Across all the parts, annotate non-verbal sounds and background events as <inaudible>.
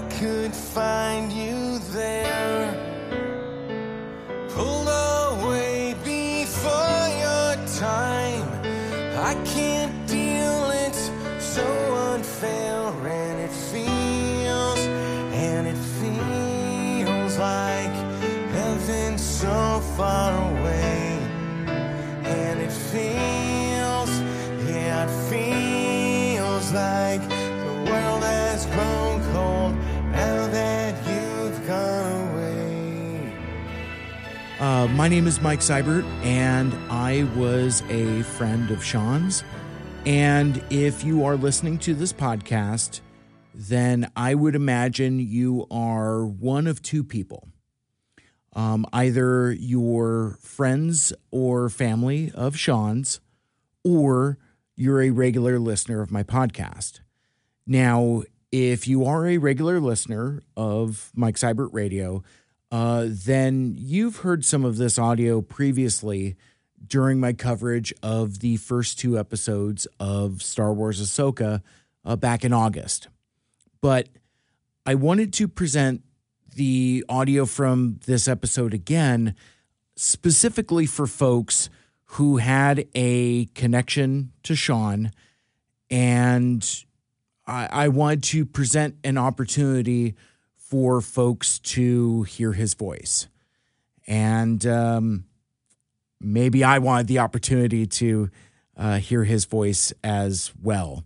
I could find you my name is Mike Seibert, and I was a friend of Sean's. And if you are listening to this podcast, then I would imagine you are one of two people. Um, either your friends or family of Sean's, or you're a regular listener of my podcast. Now, if you are a regular listener of Mike Seibert Radio, uh, then you've heard some of this audio previously during my coverage of the first two episodes of Star Wars Ahsoka uh, back in August. But I wanted to present the audio from this episode again, specifically for folks who had a connection to Sean. And I, I wanted to present an opportunity for folks to hear his voice. And um, maybe I wanted the opportunity to uh, hear his voice as well.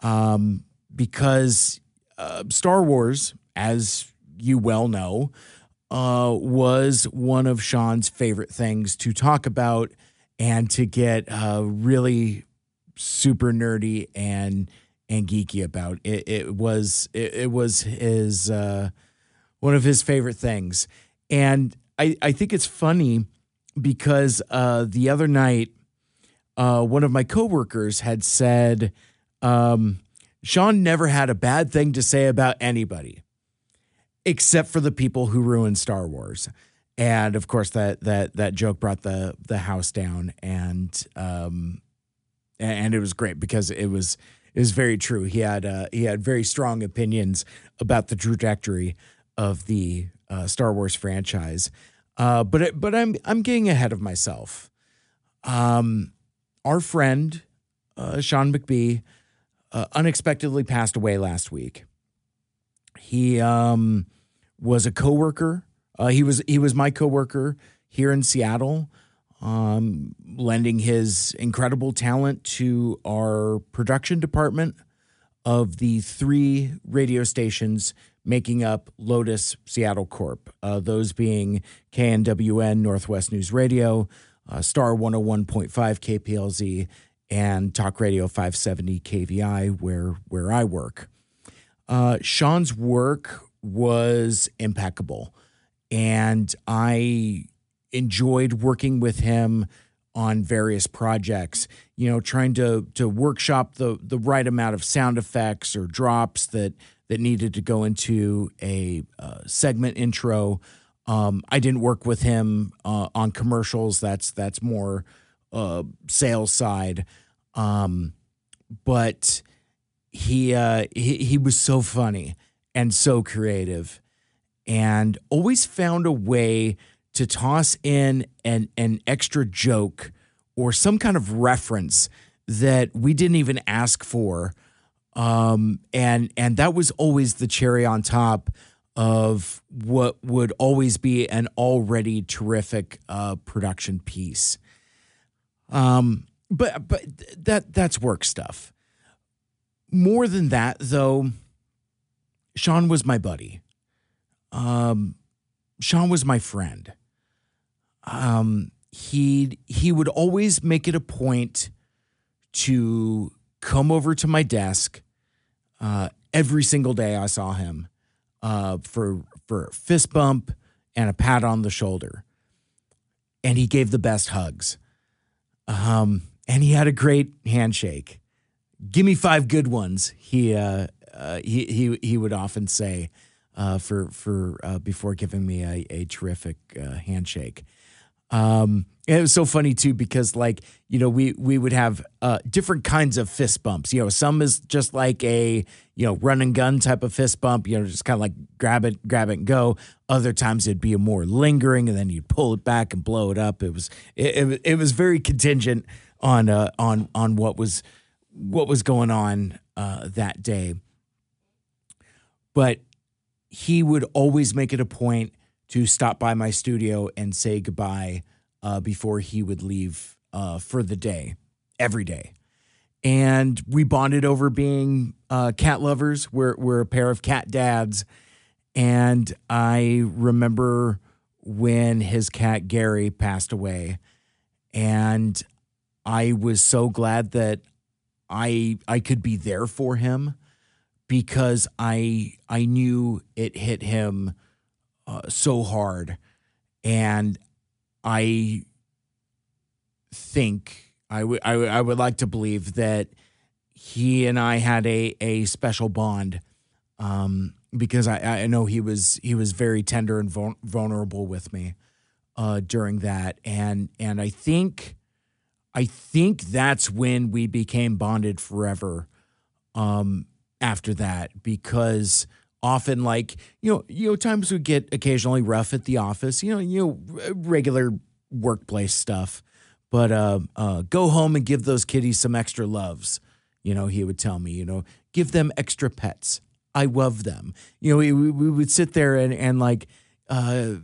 Um, because uh, Star Wars, as you well know, uh, was one of Sean's favorite things to talk about and to get uh, really super nerdy and and geeky about. It, it was it, it was his uh, one of his favorite things, and I I think it's funny because uh, the other night, uh, one of my coworkers had said, um, Sean never had a bad thing to say about anybody, except for the people who ruined Star Wars. And of course, that that that joke brought the the house down, and um, and it was great because it was was very true. He had uh, he had very strong opinions about the trajectory of the uh, Star Wars franchise. Uh, but it, but I'm I'm getting ahead of myself. Um, our friend uh, Sean McBee uh, unexpectedly passed away last week. He um, was a coworker. Uh, he was he was my coworker here in Seattle, um, lending his incredible talent to our production department of the three radio stations making up Lotus Seattle Corp. Uh, those being KNWN Northwest News Radio, uh, Star 101.5 KPLZ, and Talk Radio 570 KVI, where where I work. Uh, Sean's work was impeccable, and I enjoyed working with him on various projects. You know, trying to to workshop the the right amount of sound effects or drops that that needed to go into a uh, segment intro. Um, I didn't work with him uh, on commercials. That's that's more uh, sales side. Um, but he uh, he he was so funny and so creative, and always found a way to toss in an an extra joke or some kind of reference that we didn't even ask for um, and and that was always the cherry on top of what would always be an already terrific uh, production piece. Um, but but that that's work stuff. More than that, though, Sean was my buddy. Um, Sean was my friend. Um, he he would always make it a point to come over to my desk uh, every single day I saw him uh, for for fist bump and a pat on the shoulder, and he gave the best hugs. Um, and he had a great handshake. Give me five good ones. He uh, uh, he he he would often say uh, for for uh, before giving me a, a terrific handshake. Um, it was so funny too because like you know we we would have uh, different kinds of fist bumps. You know, some is just like a you know run and gun type of fist bump. You know, just kind of like grab it, grab it, and go. Other times it'd be a more lingering, and then you'd pull it back and blow it up. It was it, it, it was very contingent on uh, on on what was what was going on uh, that day. But he would always make it a point to stop by my studio and say goodbye uh, before he would leave uh, for the day, every day. And we bonded over being uh, cat lovers. We're, we're a pair of cat dads. And I remember when his cat Gary passed away. And I was so glad that I I could be there for him because I I knew it hit him uh, so hard, and I think I would I would like to believe that he and I had a a special bond um, because I I know he was he was very tender and vulnerable with me uh, during that, and and I think I think that's when we became bonded forever. Um, after that, because often, like you know, you know, times would get occasionally rough at the office. You know, you know, regular workplace stuff. But uh, uh, go home and give those kitties some extra loves. You know, he would tell me. You know, give them extra pets. I love them. You know, we, we would sit there and and like uh,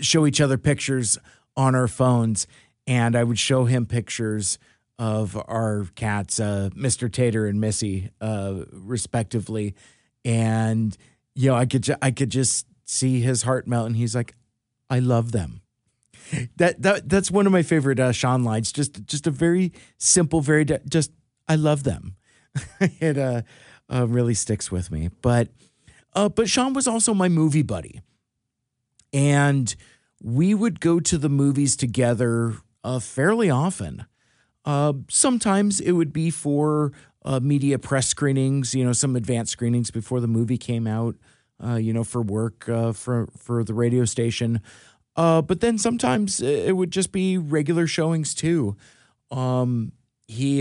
show each other pictures on our phones and I would show him pictures of our cats, uh, Mr. Tater and Missy, uh, respectively, and you know, I could ju- I could just see his heart melt, and he's like, "I love them." That that that's one of my favorite uh, Sean lines. Just just a very simple, very just I love them. <laughs> it uh, uh, really sticks with me. But uh, but Sean was also my movie buddy, and we would go to the movies together uh, fairly often. Uh, sometimes it would be for uh, media press screenings, you know, some advanced screenings before the movie came out, uh, you know, for work uh, for for the radio station. Uh, but then sometimes it would just be regular showings too. Um, he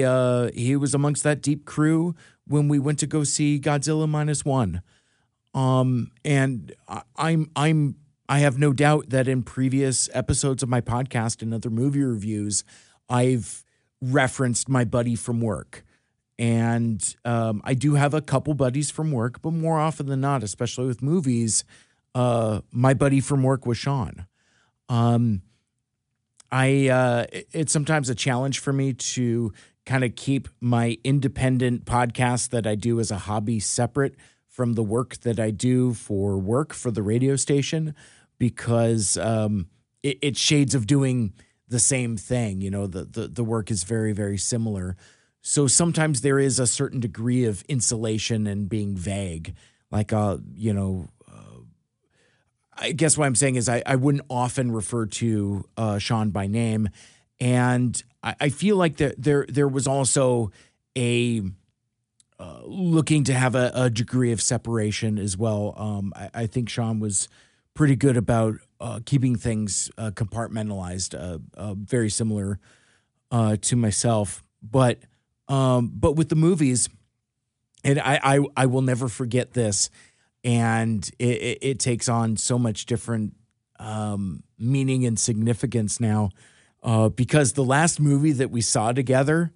he was amongst that deep crew when we went to go see Godzilla minus one. Um, and I, I'm I'm I have no doubt that in previous episodes of my podcast and other movie reviews, I've referenced my buddy from work. And um, I do have a couple buddies from work, but more often than not, especially with movies, uh, my buddy from work was Sean. Um, I uh, it's sometimes a challenge for me to kind of keep my independent podcast that I do as a hobby separate from the work that I do for work for the radio station because um, it, it's shades of doing the same thing. You know, the, the the work is very very similar. So sometimes there is a certain degree of insulation and being vague. Like, uh, you know, uh, I guess what I'm saying is I, I wouldn't often refer to uh, Sean by name, and I, I feel like there there there was also a uh, looking to have a, a, degree of separation as well. Um, I, I, think Sean was pretty good about uh, keeping things uh, compartmentalized, uh, uh, very similar uh, to myself. But um, but with the movies, and I, I, I will never forget this, and it, it, it takes on so much different um, meaning and significance now, because the last movie that we saw together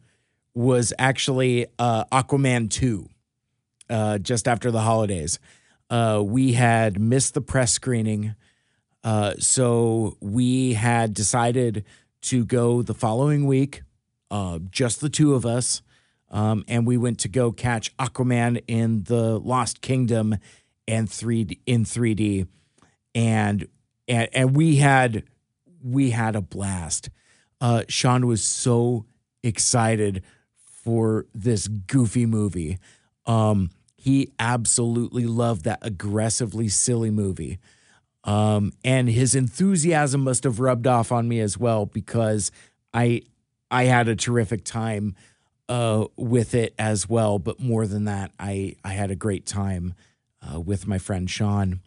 was actually uh, Aquaman 2 uh, just after the holidays. Uh, we had missed the press screening. Uh, so we had decided to go the following week, uh, just the two of us. Um, and we went to go catch Aquaman and the Lost Kingdom and three in 3D. And, and, and we had, we had a blast. Uh, Sean was so excited for this goofy movie. Um, he absolutely loved that aggressively silly movie. Um, and his enthusiasm must have rubbed off on me as well because I I had a terrific time uh, with it as well. But more than that, I I had a great time uh, with my friend Sean.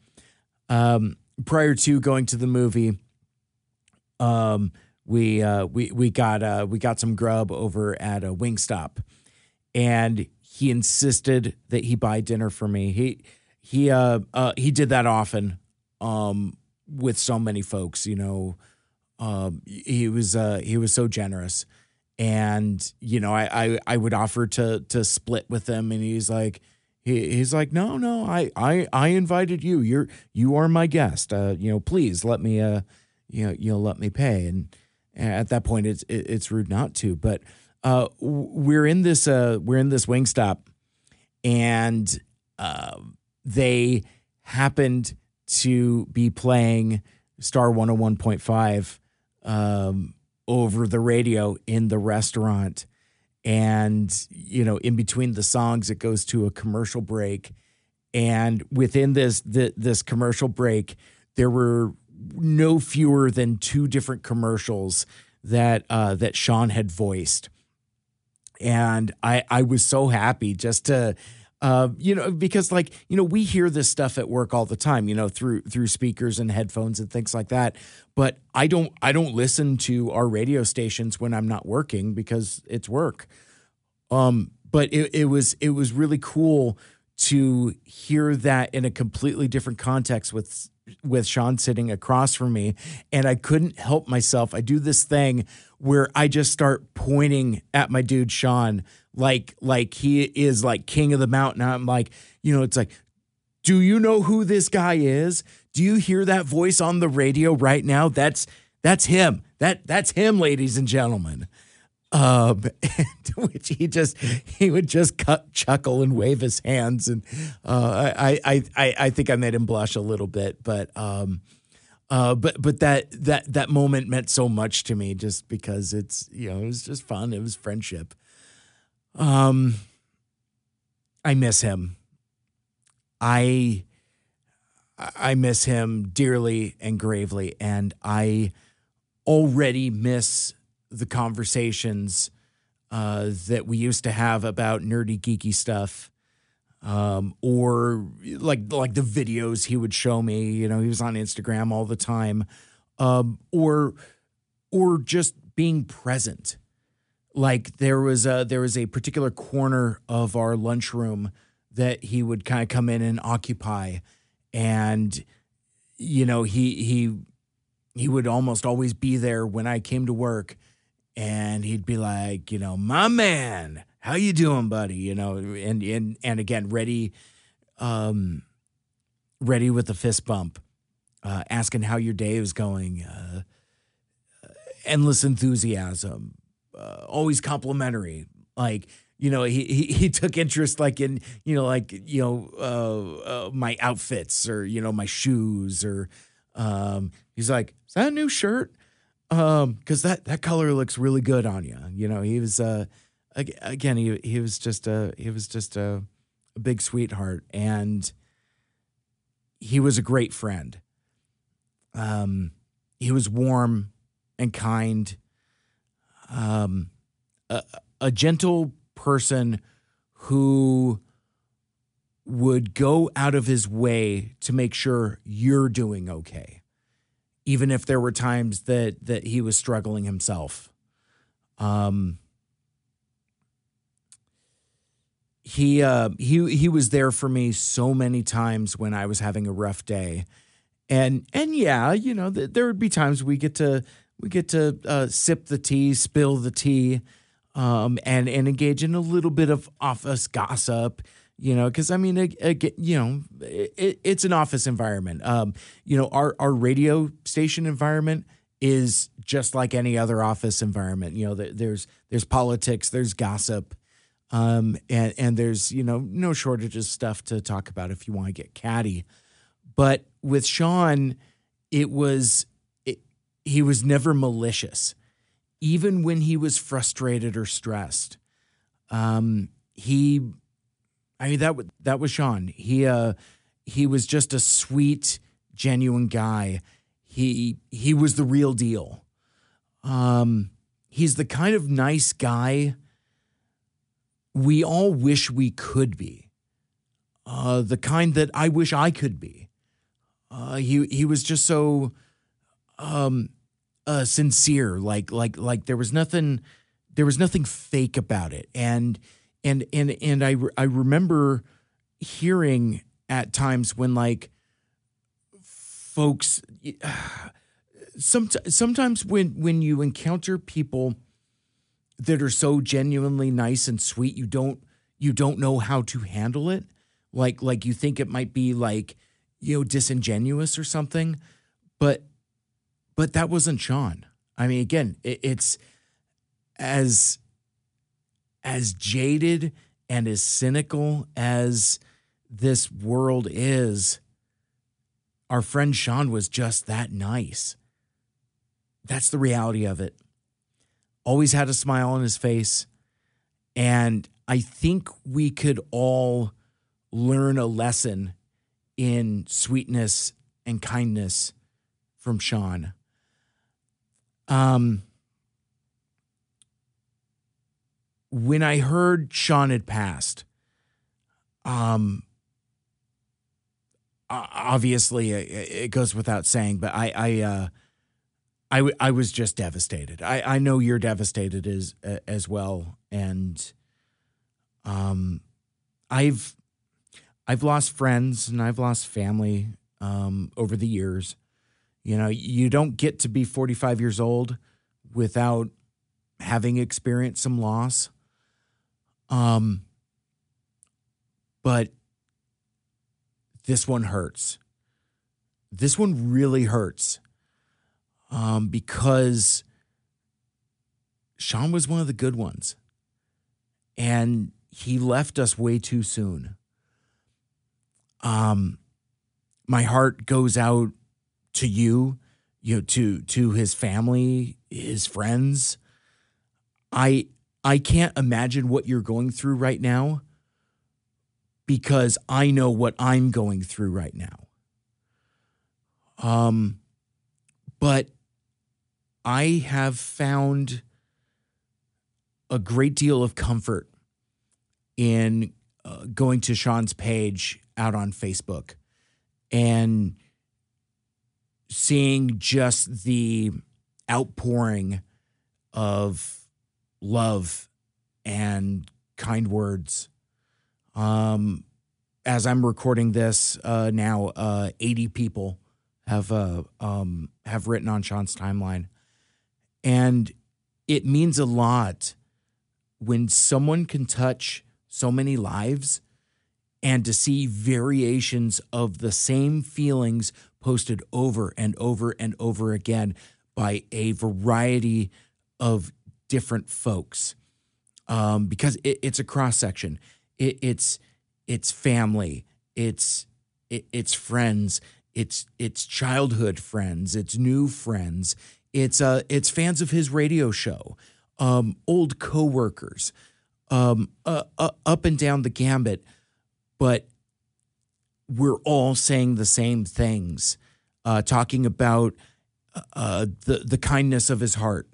Um, prior to going to the movie, um, we uh, we we got uh, we got some grub over at a Wingstop, and he insisted that he buy dinner for me. He he uh, uh he did that often um with so many folks, you know. Um he was uh he was so generous. And you know, I I, I would offer to to split with him and he's like he, he's like, "No, no, I I I invited you. You're you are my guest. Uh you know, please let me uh you know, you know let me pay." And at that point it's it's rude not to, but uh we're in this uh we're in this Wingstop and uh, they happened to be playing Star 101.5 um, over the radio in the restaurant. And, you know, in between the songs, it goes to a commercial break. And within this, the, this commercial break, there were no fewer than two different commercials that uh, that Sean had voiced and I I was so happy just to uh, you know because like you know we hear this stuff at work all the time you know through through speakers and headphones and things like that. But I don't I don't listen to our radio stations when I'm not working because it's work. Um but it, it was it was really cool to hear that in a completely different context with with Sean sitting across from me. And I couldn't help myself. I do this thing where I just start pointing at my dude Sean like like he is like king of the mountain. I'm like, you know, it's like do you know who this guy is? Do you hear that voice on the radio right now? That's that's him. That that's him, ladies and gentlemen um, <laughs> and which he just he would just cut, chuckle and wave his hands, and uh, I, I I I think I made him blush a little bit, but um, uh, but but that that that moment meant so much to me, just because it's you know it was just fun, it was friendship. Um, I miss him. I I miss him dearly and gravely, and I already miss the conversations uh, that we used to have about nerdy geeky stuff um, or like like the videos he would show me you know he was on instagram all the time. Um, or or just being present. Like there was a there was a particular corner of our lunchroom that he would kind of come in and occupy. And you know he he he would almost always be there when i came to work. And he'd be like, you know, my man, how you doing, buddy? You know, and and and again, ready, um, ready with the fist bump, uh, asking how your day is going, uh, endless enthusiasm, uh, always complimentary, like. You know, he, he he took interest like in you know like you know uh, uh, my outfits or you know my shoes or um, he's like, is that a new shirt? um because that that color looks really good on you you know he was uh again he he was just a he was just a, a big sweetheart and he was a great friend um he was warm and kind um a, a gentle person who would go out of his way to make sure you're doing okay even if there were times that that he was struggling himself. Um, he uh, he he was there for me so many times when I was having a rough day, and and yeah, you know, th- there would be times we get to we get to uh, sip the tea, spill the tea, um, and and engage in a little bit of office gossip you know because i mean it, it, you know it, it's an office environment. Um, you know our, our radio station environment is just like any other office environment. You know there's there's politics there's gossip um, and and there's you know no shortage of stuff to talk about if you want to get catty but with sean it was it, he was never malicious even when he was frustrated or stressed um, he I mean that that was Sean. He uh he was just a sweet, genuine guy. He he was the real deal. Um he's the kind of nice guy we all wish we could be. Uh the kind that I wish I could be. Uh he he was just so um uh, sincere. Like like like there was nothing there was nothing fake about it. And and and and I I remember hearing at times when like folks <sighs> some, sometimes when when you encounter people that are so genuinely nice and sweet you don't you don't know how to handle it. Like like you think it might be like you know disingenuous or something but but that wasn't Sean. I mean again it, it's as as jaded and as cynical as this world is our friend Sean was just that nice. That's the reality of it always had a smile on his face and I think we could all learn a lesson in sweetness and kindness from Sean. Um, when I heard Sean had passed, um, obviously it goes without saying, but I, I, uh, I, I was just devastated. I, I know you're devastated as as well, and um, I've I've lost friends and I've lost family um, over the years. You know, you don't get to be 45 years old without having experienced some loss. Um, but this one hurts. This one really hurts um, because Sean was one of the good ones. And he left us way too soon. Um, my heart goes out to you, you know, to to his family, his friends. I I can't imagine what you're going through right now because I know what I'm going through right now. Um, but I have found a great deal of comfort in uh, going to Sean's page out on Facebook and seeing just the outpouring of love and kind words. Um, as I'm recording this uh, now, uh, 80 people have uh, um, have written on Sean's timeline. And it means a lot when someone can touch so many lives and to see variations of the same feelings posted over and over and over again by a variety of different folks. Um, because it, it's a cross section it, it's it's family. It's it, it's friends. It's it's childhood friends. It's new friends it's uh, it's fans of his radio show, um, old coworkers, um, uh, uh, up and down the gambit, but we're all saying the same things, uh, talking about uh, the the kindness of his heart,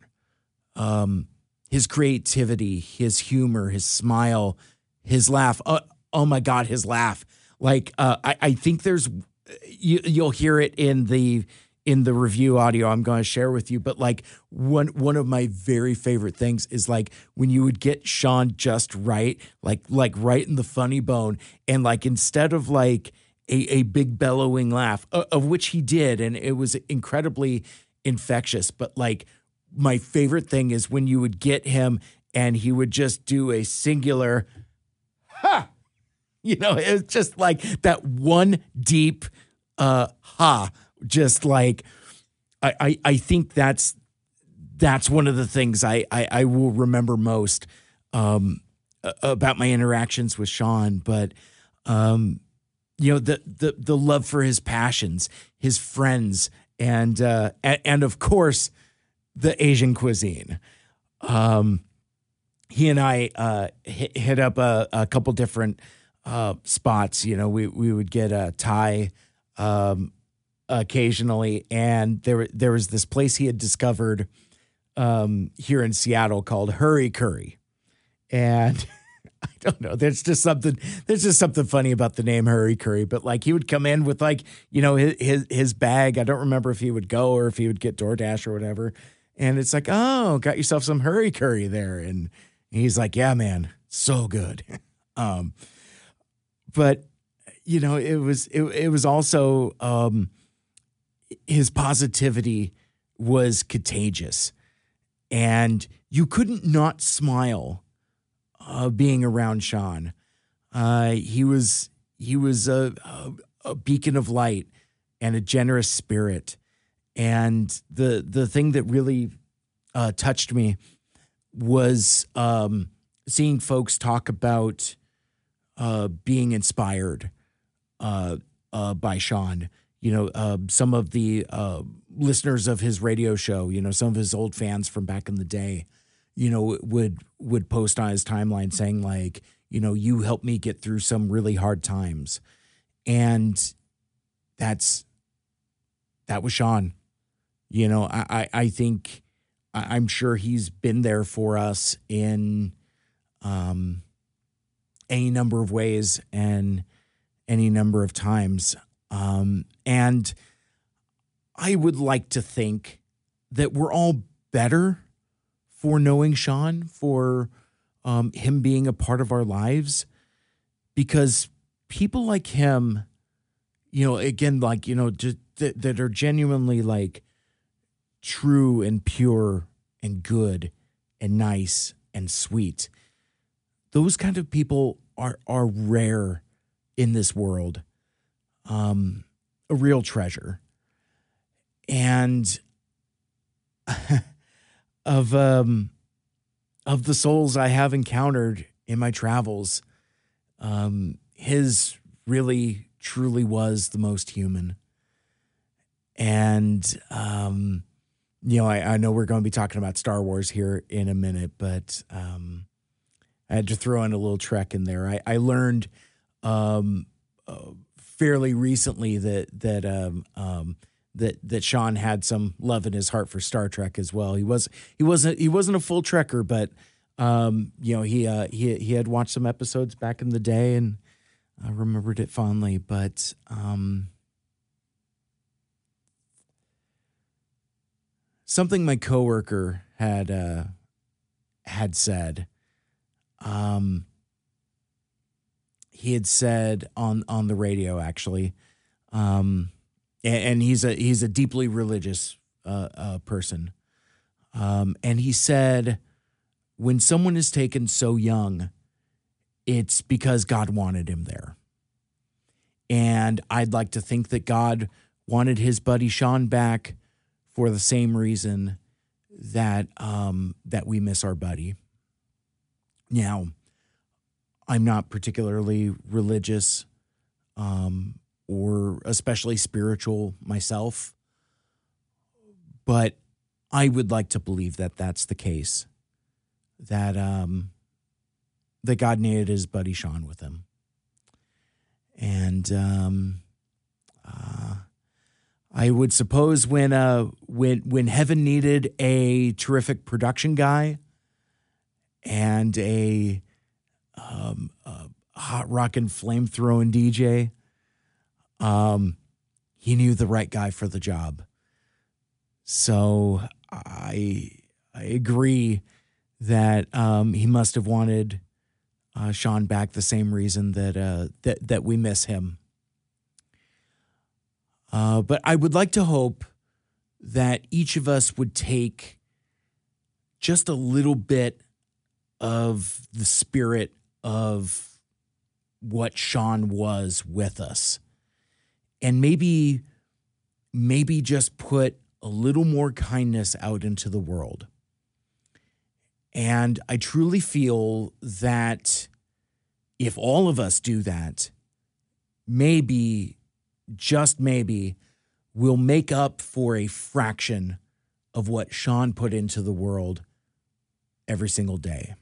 um, his creativity, his humor, his smile, his laugh. Uh, oh my God, his laugh! Like uh, I, I think there's you, you'll hear it in the in the review audio I'm going to share with you. But like one one of my very favorite things is like when you would get Sean just right, like like right in the funny bone, and like instead of like a, a big bellowing laugh, uh, of which he did, and it was incredibly infectious. But like my favorite thing is when you would get him and he would just do a singular ha. You know, it's just like that one deep uh ha just like I, I, I think that's that's one of the things I, I, I will remember most um, about my interactions with Sean. But um, you know the the the love for his passions, his friends, and uh, and, and of course the Asian cuisine. Um, he and I uh, hit, hit up a, a couple different uh, spots. You know, we we would get a Thai um, occasionally, and there there was this place he had discovered um, here in Seattle called Hurry Curry, and <laughs> I don't know. There's just something. There's just something funny about the name Hurry Curry. But like he would come in with like you know his his, his bag. I don't remember if he would go or if he would get DoorDash or whatever. And it's like, oh, got yourself some Hurry Curry there. And he's like, yeah, man, so good. <laughs> um, but you know, it was it it was also um, his positivity was contagious, and you couldn't not smile uh, being around Sean. Uh, he was he was a, a, a beacon of light and a generous spirit. And the the thing that really uh, touched me was um, seeing folks talk about uh, being inspired uh, uh, by Sean. You know, uh, some of the uh, listeners of his radio show, you know, some of his old fans from back in the day, you know, would would post on his timeline saying like, you know, you helped me get through some really hard times, and that's that was Sean. You know, I I, I think I, I'm sure he's been there for us in um any number of ways and any number of times. Um, and I would like to think that we're all better for knowing Sean, for um, him being a part of our lives, because people like him, you know, again, like, you know, just that, that are genuinely like true and pure and good and nice and sweet. Those kind of people are are rare in this world. Um, a real treasure. And <laughs> of um of the souls I have encountered in my travels, um, his really truly was the most human. And um, you know, I, I know we're going to be talking about Star Wars here in a minute, but um, I had to throw in a little trek in there. I, I learned um, uh, fairly recently that that um, um, that that Sean had some love in his heart for Star Trek as well. He was he wasn't he wasn't a full Trekker, but um, you know he uh, he he had watched some episodes back in the day and I remembered it fondly. But um, something my coworker had uh, had said. Um, he had said on on the radio actually, um, and, and he's a he's a deeply religious uh, uh, person, um, and he said when someone is taken so young, it's because God wanted him there, and I'd like to think that God wanted his buddy Sean back for the same reason that um, that we miss our buddy. Now, I'm not particularly religious um, or especially spiritual myself, but I would like to believe that that's the case. That um, that God needed his buddy Sean with him, and um, uh, I would suppose when uh, when when heaven needed a terrific production guy and a um, a hot rockin' flame throwing DJ. Um, he knew the right guy for the job. So I I agree that um, he must have wanted uh, Sean back the same reason that uh, that that we miss him. Uh, but I would like to hope that each of us would take just a little bit of the spirit of what Sean was with us. And maybe maybe just put a little more kindness out into the world. And I truly feel that if all of us do that, maybe, just maybe, we'll make up for a fraction of what Sean put into the world every single day.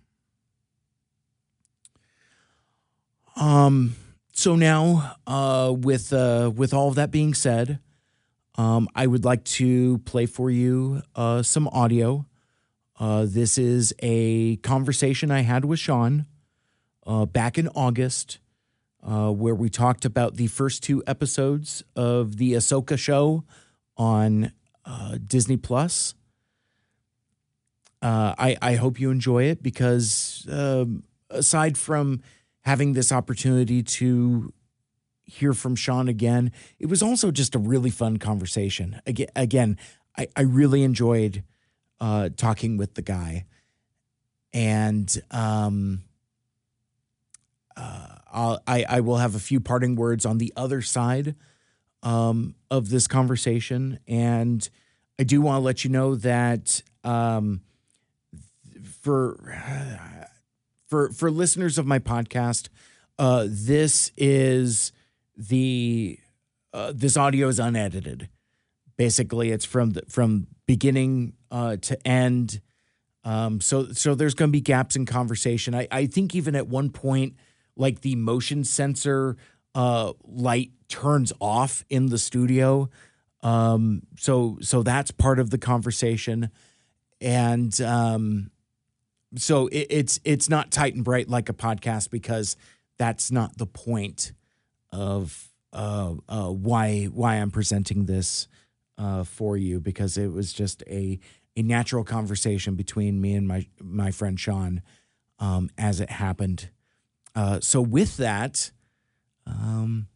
Um, so now, uh, with uh, with all of that being said, um, I would like to play for you uh, some audio. Uh, this is a conversation I had with Sean uh, back in August, uh, where we talked about the first two episodes of the Ahsoka show on uh, Disney Plus. Uh, I, I hope you enjoy it because um, aside from having this opportunity to hear from Sean again, it was also just a really fun conversation. Again, I, I really enjoyed uh, talking with the guy. And um, uh, I, I will have a few parting words on the other side um, of this conversation. And I do want to let you know that um, for for for listeners of my podcast, uh, this is the uh, this audio is unedited. Basically, it's from the, from beginning uh, to end. Um, so so there's going to be gaps in conversation. I I think even at one point, like the motion sensor uh, light turns off in the studio. Um, so so that's part of the conversation, and um, so it, it's it's not tight and bright like a podcast because that's not the point of uh, uh, why why I'm presenting this uh, for you because it was just a a natural conversation between me and my my friend Sean um, as it happened. Uh, so with that, um,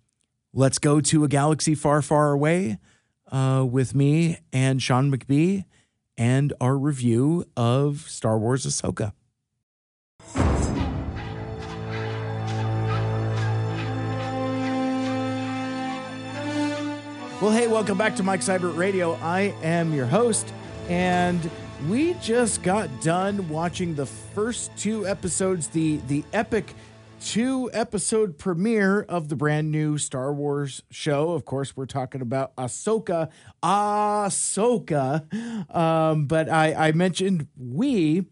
let's go to a galaxy far, far away uh, with me and Sean McBee and our review of Star Wars Ahsoka. Well, hey, welcome back to Mike Seibert Radio. I am your host, and we just got done watching the first two episodes, the the epic two episode premiere of the brand new Star Wars show. Of course, we're talking about Ahsoka. Ahsoka. Um, but I, I mentioned we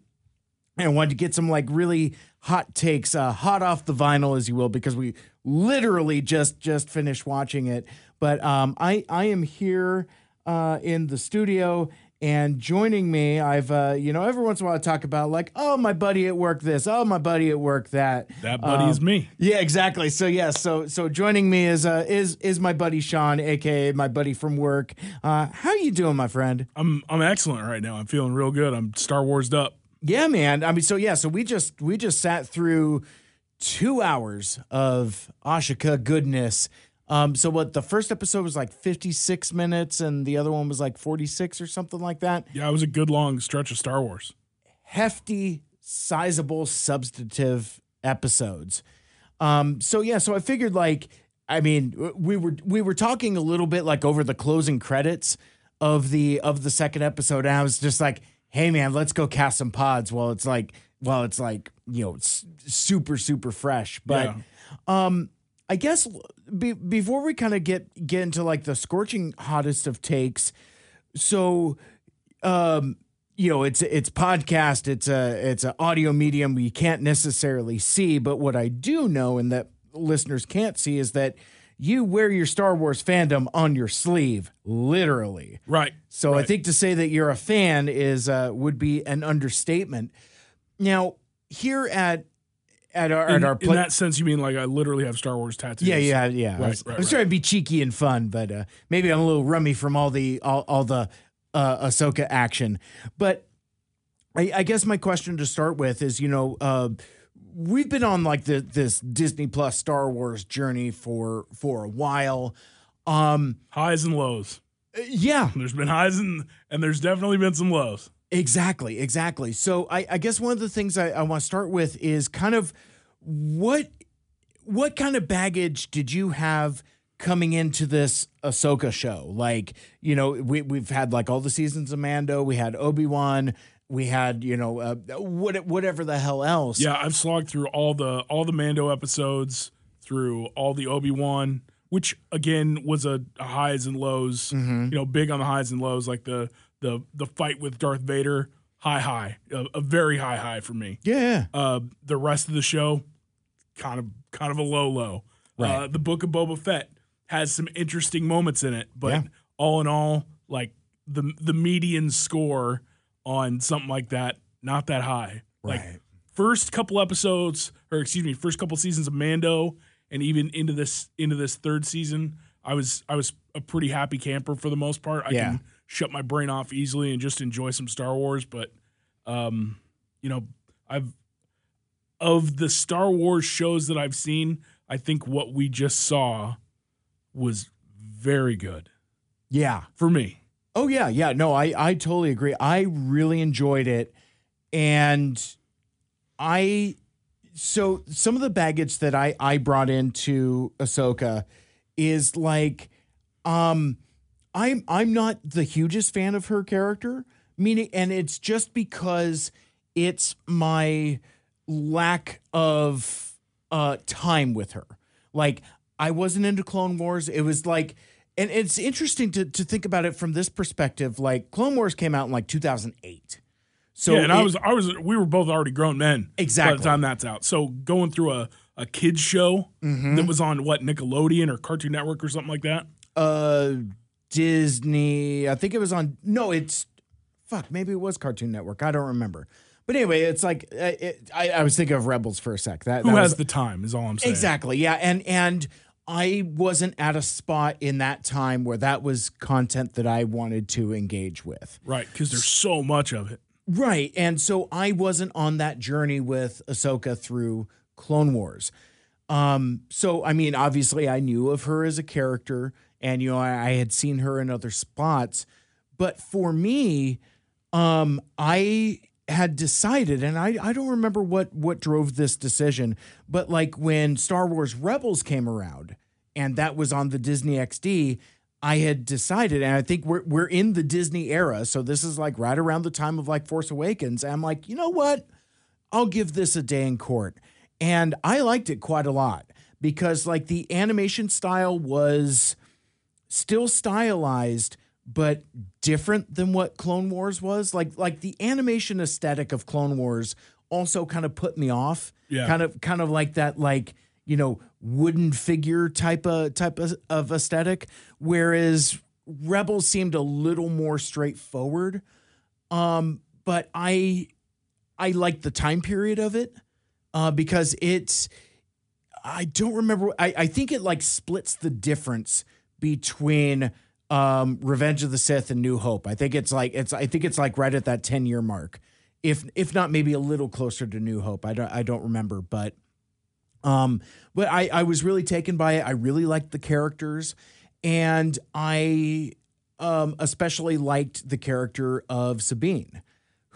and wanted to get some like really hot takes, uh, hot off the vinyl, as you will, because we literally just just finished watching it. But um, I I am here uh, in the studio. And joining me, I've uh, you know every once in a while I talk about like oh my buddy at work this oh my buddy at work that That buddy is Um, me. yeah exactly so yeah so so joining me is uh is is my buddy Sean aka my buddy from work uh how you doing my friend I'm I'm excellent right now. I'm feeling real good. I'm Star Warsed up. Yeah, man. I mean, so yeah, so we just we just sat through two hours of Ahsoka goodness. Um, so what the first episode was like 56 minutes and the other one was like 46 or something like that. Yeah, it was a good long stretch of Star Wars. Hefty, sizable, substantive episodes. Um, so yeah, so I figured like, I mean, we were we were talking a little bit like over the closing credits of the of the second episode, and I was just like, hey man, let's go cast some pods. Well, it's like, well, it's like you know, it's super super fresh, but. Um, I guess be, before we kind of get get into like the scorching hottest of takes, so um, you know, it's it's podcast, it's a it's an audio medium we can't necessarily see, but what I do know and that listeners can't see is that you wear your Star Wars fandom on your sleeve, literally. Right. So I think to say that you're a fan is uh, would be an understatement. Now, here at at our in, at our in that sense, you mean like I literally have Star Wars tattoos? yeah, yeah, yeah. I Right, was, right, I was right. trying to be cheeky and fun, but uh, maybe I'm a little rummy from all the all, all the uh, Ahsoka action. But I, I guess my question to start with is, you know, uh, we've been on like the this Disney Plus Star Wars journey for for a while. Um, Highs and lows. yeah, There's been highs and and there's definitely been some lows. Exactly, exactly. So I, I guess one of the things I, I want to start with is kind of what what kind of baggage did you have coming into this Ahsoka show? Like, you know, we we've had like all the seasons of Mando, we had Obi Wan, we had you know uh, what whatever the hell else. Yeah, I've slogged through all the all the Mando episodes, through all the Obi Wan, which again was a, a highs and lows. Mm-hmm. You know, big on the highs and lows, like the the the fight with Darth Vader, high high, a, a very high high for me. yeah, Uh, the rest of the show, kind of kind of a low low. Uh, Right. the Book of Boba Fett has some interesting moments in it, but Yeah. all in all, like the the median score on something like that, not that high. Like right. first couple episodes, or excuse me, first couple seasons of Mando, and even into this into this third season, I was I was a pretty happy camper for the most part. I Yeah. can shut my brain off easily and just enjoy some Star Wars. But um, you know, I've of the Star Wars shows that I've seen, I think what we just saw was very good Yeah. for me. Oh yeah, yeah. No, I I totally agree. I really enjoyed it, and I so some of the baggage that I I brought into Ahsoka is like, um, I'm I'm not the hugest fan of her character. Meaning, and it's just because it's my lack of uh time with her. Like I wasn't into Clone Wars. It was like and it's interesting to to think about it from this perspective. Like Clone Wars came out in like 2008. So yeah, and I was I was we were both already grown men by Exactly. the time that's out. So going through a a kids show Mm-hmm. that was on what Nickelodeon or Cartoon Network or something like that. uh Disney. I think it was on. No, it's fuck. Maybe it was Cartoon Network. I don't remember. But anyway, it's like uh, it, I, I was thinking of Rebels for a sec. That Who that has was- the time is all I'm saying. exactly yeah, and and I wasn't at a spot in that time where that was content that I wanted to engage with. Right, because there's so much of it. Right. And so I wasn't on that journey with Ahsoka through Clone Wars. Um, so I mean, obviously I knew of her as a character and you know, I, I had seen her in other spots. But for me, um, I had decided, and I, I don't remember what what drove this decision, but like when Star Wars Rebels came around and that was on the Disney XD, I had decided, and I think we're we're in the Disney era, so this is like right around the time of like Force Awakens. I'm like, you know what? I'll give this a day in court. And I liked it quite a lot because like the animation style was still stylized but different than what Clone Wars was. Like like the animation aesthetic of Clone Wars also kind of put me off. Yeah. Kind of kind of like that like, you know, wooden figure type of type of, of aesthetic whereas Rebels seemed a little more straightforward. Um but I I like the time period of it uh, because it's I don't remember. I, I think it like splits the difference between um, Revenge of the Sith and New Hope. I think it's like it's I think it's like right at that ten year mark, if if not maybe a little closer to New Hope. I don't I don't remember, but um, but I I was really taken by it. I really liked the characters, and I um especially liked the character of Sabine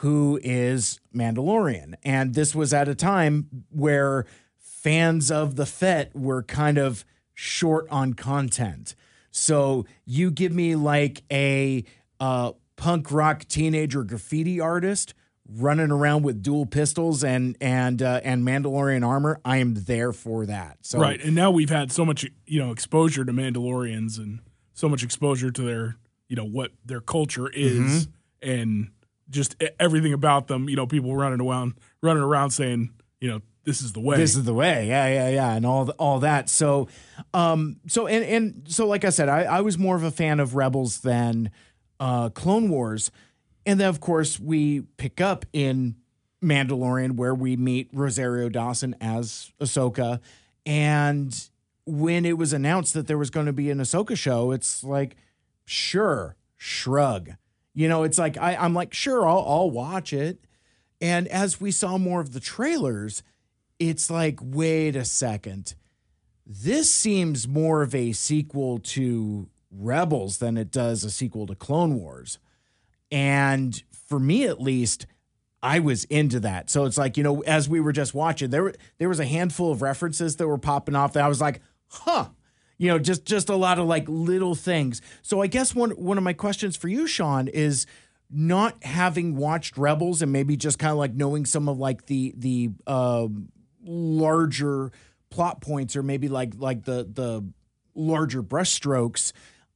who is Mandalorian. And this was at a time where fans of the Fett were kind of short on content. So you give me like a uh, punk rock teenager graffiti artist running around with dual pistols and and uh, and Mandalorian armor, I am there for that. So Right, and now we've had so much you know exposure to Mandalorians and so much exposure to their you know what their culture is Mm-hmm. and just everything about them. You know, people running around running around saying you know this is the way. this is the way. Yeah yeah yeah and all all that. So um so and and so like i said i i was more of a fan of rebels than uh clone wars. And then of course we pick up in mandalorian where we meet rosario dawson as ahsoka. And when it was announced that there was going to be an ahsoka show it's like sure shrug. You know it's like I, i'm like sure I'll, I'll watch it. And as we saw more of the trailers it's like, wait a second. This seems more of a sequel to Rebels than it does a sequel to Clone Wars. And for me at least, I was into that. So it's like, you know, as we were just watching, there were there was a handful of references that were popping off that I was like, huh. You know, just just a lot of like little things. So I guess one one of my questions for you, Sean, is not having watched Rebels and maybe just kind of like knowing some of like the the um larger plot points or maybe like like the the larger brushstrokes.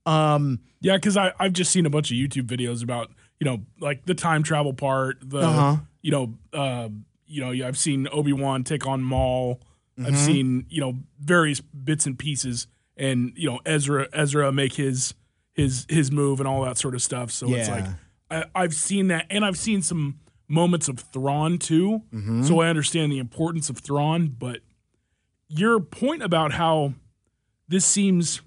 Um Yeah, because I I've just seen a bunch of YouTube videos about you know like the time travel part, the Uh-huh. you know uh, you know I've seen Obi Wan take on Maul. Mm-hmm. I've seen you know various bits and pieces, and you know Ezra Ezra make his his his move and all that sort of stuff. So it's like I, I've seen that, and I've seen some moments of Thrawn too. So I understand the importance of Thrawn, but your point about how this seems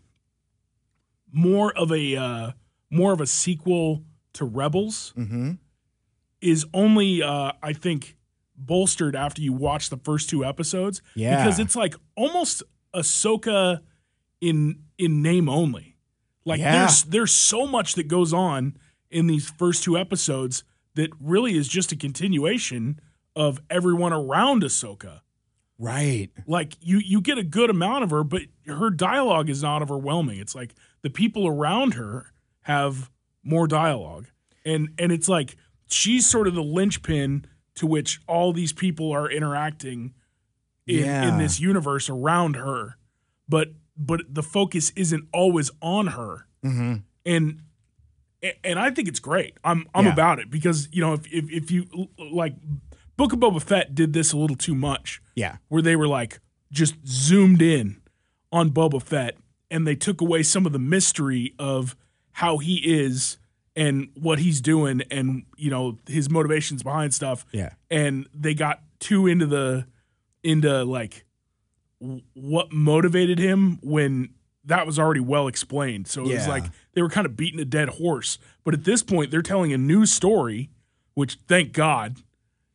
more of a uh, more of a sequel to Rebels Mm-hmm. is only uh, I think bolstered after you watch the first two episodes. Yeah. Because it's like almost Ahsoka in in name only. Like Yeah. there's there's so much that goes on in these first two episodes that really is just a continuation of everyone around Ahsoka. Right. Like you you get a good amount of her, but her dialogue is not overwhelming. It's like the people around her have more dialogue. And and it's like she's sort of the linchpin to which all these people are interacting in, Yeah. in this universe around her. But but the focus isn't always on her. Mm-hmm. And and I think it's great. I'm I'm Yeah. about it because you know if, if if you like Book of Boba Fett did this a little too much Yeah. where they were like just zoomed in on Boba Fett and they took away some of the mystery of how he is and what he's doing and you know his motivations behind stuff Yeah. and they got too into the into like what motivated him when that was already well explained so it was like they were kind of beating a dead horse but at this point they're telling a new story which thank god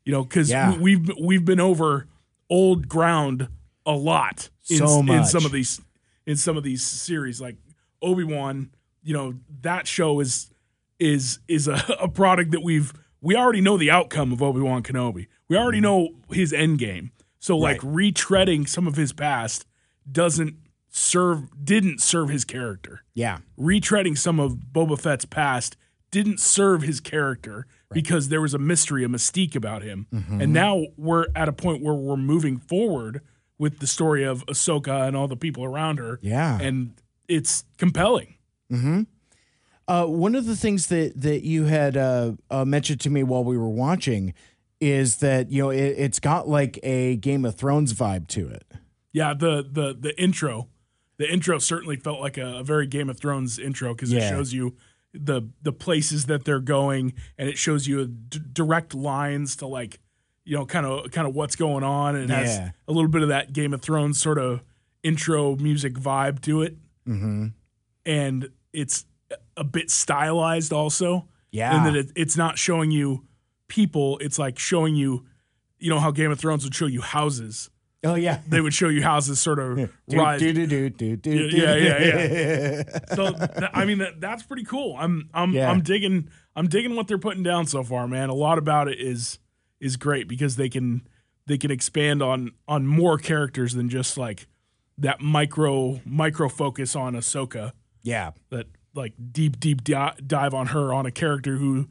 you know because Yeah. we've we've been over old ground a lot in, So in some of these in some of these series like obi-wan you know that show is is is a, <laughs> a product that we've we already know the outcome of Obi-Wan Kenobi. We already mm-hmm. know his end game. So like retreading some of his past doesn't serve didn't serve his character. Yeah. Retreading some of Boba Fett's past didn't serve his character because there was a mystery, a mystique about him. And now we're at a point where we're moving forward with the story of Ahsoka and all the people around her. Yeah. And it's compelling. Uh, one of the things that that you had uh, uh, mentioned to me while we were watching is that you know it, it's got like a Game of Thrones vibe to it. Yeah, the the the intro, the intro certainly felt like a, a very Game of Thrones intro because Yeah. it shows you the the places that they're going and it shows you d- direct lines to like you know kind of kind of what's going on and it has a little bit of that Game of Thrones sort of intro music vibe to it Mm-hmm. and it's a bit stylized also Yeah. and that it, it's not showing you people it's like showing you you know how Game of Thrones would show you houses oh yeah. they would show you houses sort of <laughs> rise do, do, do, do, Yeah, do. yeah, <laughs> so I mean that, that's pretty cool. I'm I'm Yeah. I'm digging I'm digging what they're putting down so far, man. A lot about it is is great because they can they can expand on on more characters than just like that micro micro focus on Ahsoka. yeah. That like deep deep di- dive on her on a character who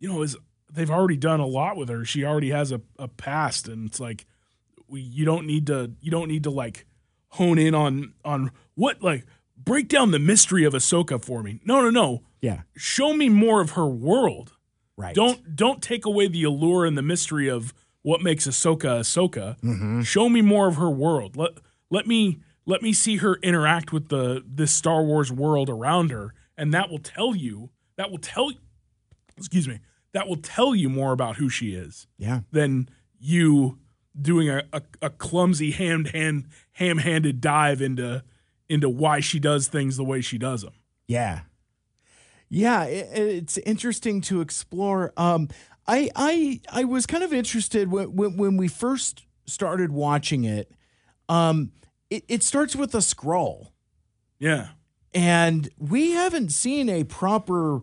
you know is they've already done a lot with her. She already has a, a past, and it's like you don't need to you don't need to like hone in on on what like break down the mystery of Ahsoka for me. No, no, no. Yeah. Show me more of her world. Right. Don't don't take away the allure and the mystery of what makes Ahsoka Ahsoka. Mm-hmm. Show me more of her world. Let let me let me see her interact with the this Star Wars world around her, and that will tell you that will tell excuse me that will tell you more about who she is Yeah. than you doing a, a, a clumsy hand hand ham handed dive into into why she does things the way she does them. Yeah. Yeah, it, it's interesting to explore. Um, I I I was kind of interested when when, when we first started watching it. Um, it, it starts with a scroll, Yeah. and we haven't seen a proper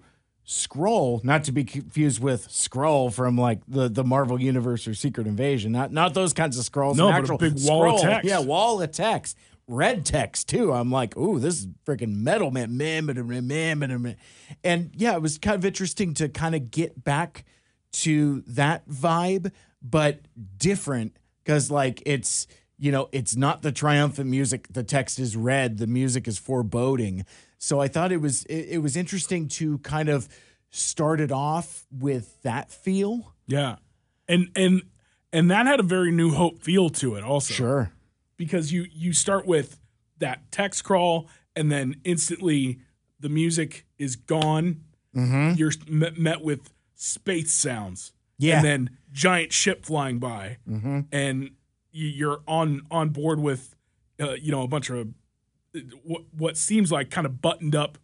scroll. Not to be confused with scroll from like the the Marvel Universe or Secret Invasion. Not not those kinds of scrolls. No, but a big wall of text. Yeah, wall of text. Red text too. I'm like, ooh, this is freaking metal, man. Man, man, man, man, man, man. And yeah, it was kind of interesting to kind of get back to that vibe, but different because like it's you know it's not the triumphant music. The text is red. The music is foreboding. So I thought it was it, it was interesting to kind of start it off with that feel. Yeah. And and and that had a very new hope feel to it also. Sure. because you you start with that text crawl and then instantly the music is gone. Mm-hmm. You're met, met with space sounds Yeah. and then giant ship flying by, Mm-hmm. and you- you're on on board with, uh, you know, a bunch of what what seems like kind of buttoned up.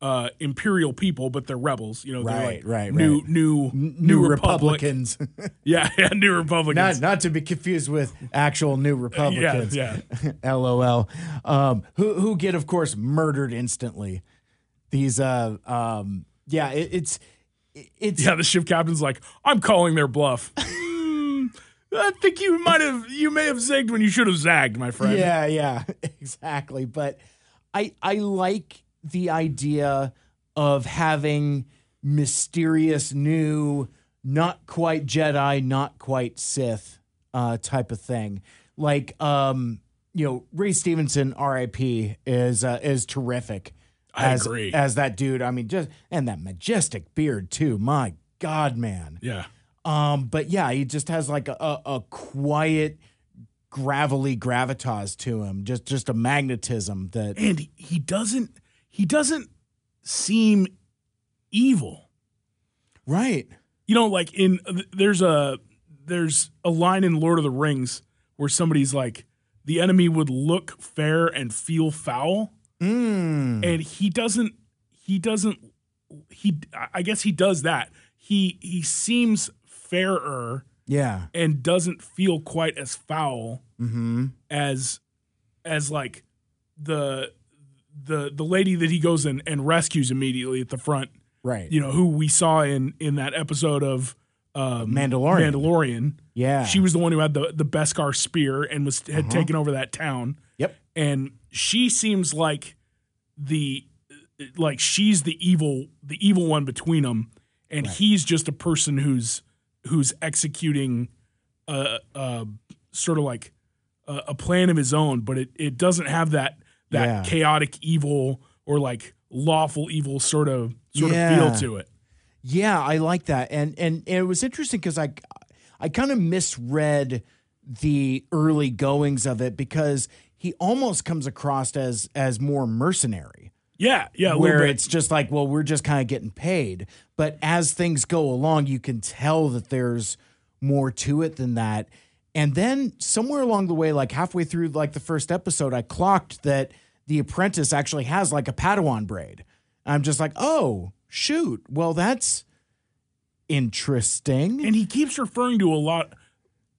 Uh, imperial people, but they're rebels. You know, they're Right, like right, new, right. new, new, New republic. Republicans, <laughs> Yeah, yeah, new Republicans. not to be confused with actual New Republicans. yeah. <laughs> LOL. Um, who who get of course murdered instantly. These uh um yeah it, it's it's Yeah, the ship captain's like, I'm calling their bluff. <laughs> I think you might have, you may have zigged when you should have zagged, my friend. Yeah, yeah, <laughs> exactly. But I I like the idea of having mysterious new, not quite Jedi, not quite Sith uh, type of thing. Like um, you know, Ray Stevenson, R.I.P. is uh, is terrific. I as, agree. As that dude, I mean, just and that majestic beard too. My God, man. Yeah. Um, but yeah, he just has like a, a, quiet, gravelly gravitas to him. Just just a magnetism that And he, he doesn't, he doesn't seem evil. right. You know, like in, there's a, there's a line in Lord of the Rings where somebody's like, the enemy would look fair and feel foul. Mm. and he doesn't he doesn't he i guess he does that he he seems fairer Yeah. and doesn't feel quite as foul Mm-hmm. as as like the the the lady that he goes and, and rescues immediately at the front Right. you know who we saw in in that episode of um Mandalorian. mandalorian yeah. she was the one who had the the beskar spear and was had Uh-huh. taken over that town Yep. and she seems like the like she's the evil the evil one between them and Right. he's just a person who's who's executing a, a sort of like a, a plan of his own but it, it doesn't have that that Yeah. chaotic evil or like lawful evil sort of sort Yeah. of feel to it Yeah, I like that, and and, and it was interesting because I I kind of misread the early goings of it because he almost comes across as as more mercenary. yeah yeah where it's just like, well, we're just kind of getting paid. But as things go along, you can tell that there's more to it than that. And then somewhere along the way, like halfway through like the first episode, I clocked that the apprentice actually has like a Padawan braid. I'm just like, oh, shoot. Well, that's interesting. and he keeps referring to a lot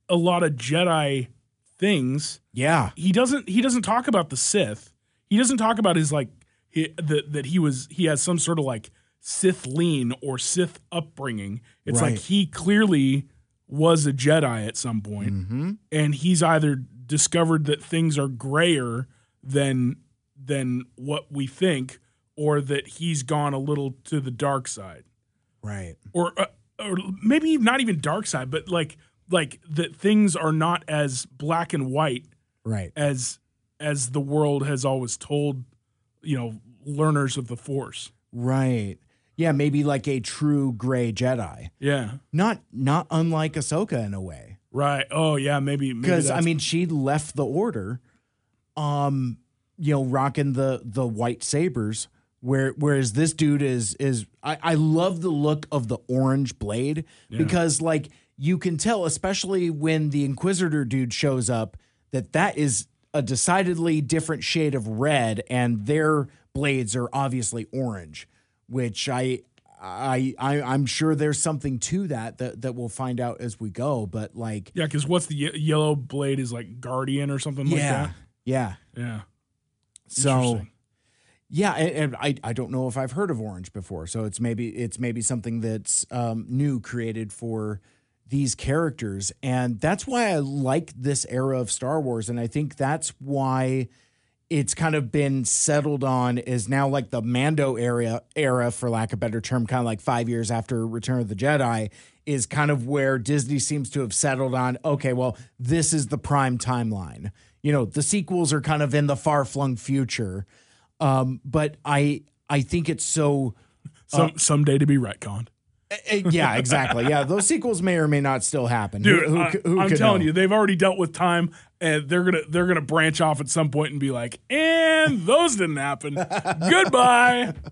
a lot of jedi things yeah. he doesn't he doesn't talk about the Sith. He doesn't talk about his like he, that that he was he has some sort of like Sith lean or Sith upbringing. It's Right. like he clearly was a Jedi at some point, Mm-hmm. and he's either discovered that things are grayer than than what we think, or that he's gone a little to the dark side, Right. or uh, or maybe not even dark side, but like like that things are not as black and white Right. as as the world has always told you know learners of the force Right. Yeah, maybe like a true gray Jedi. yeah Not not unlike Ahsoka in a way. right oh yeah maybe because I mean she left the order, um, you know, rocking the the white sabers. Where whereas this dude is is I, I love the look of the orange blade because like you can tell, especially when the Inquisitor dude shows up, that that is a decidedly different shade of red, and their blades are obviously orange, which I. I, I I'm sure there's something to that that that we'll find out as we go, but like yeah because what's the ye- yellow blade is like guardian or something yeah, like that yeah yeah. So yeah, and, and I I don't know if I've heard of orange before, so it's maybe it's maybe something that's um, new created for these characters, and that's why I like this era of Star Wars, and I think that's why it's kind of been settled on is now like the Mando era era for lack of a better term, kind of like five years after Return of the Jedi is kind of where Disney seems to have settled on. Okay, well, this is the prime timeline. You know, the sequels are kind of in the far flung future, um, but I I think it's so. some someday to be retconned eh, yeah, exactly. Yeah, those sequels may or may not still happen. dude Who- who who i'm telling know? you they've already dealt with time and they're gonna they're gonna branch off at some point and be like and those didn't happen goodbye <laughs>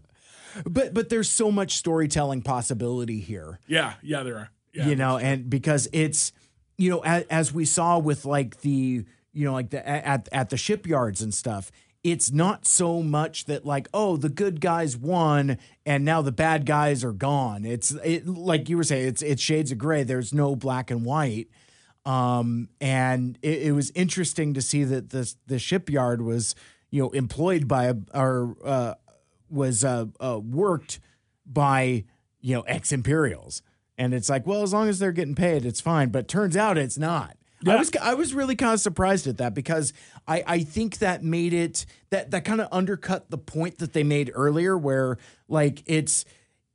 But but there's so much storytelling possibility here. yeah yeah there are Yeah, you know, and because it's you know as, as we saw with like the you know like the at at the shipyards and stuff. It's not so much that like oh the good guys won and now the bad guys are gone. It's it like you were saying it's it's shades of gray. There's no black and white. Um, and it, it was interesting to see that this the shipyard was you know employed by a, or uh, was uh, uh, worked by you know ex Imperials, and it's like well as long as they're getting paid, it's fine. But turns out it's not. I was I was really kind of surprised at that because I I think that made it that that kind of undercut the point that they made earlier where like it's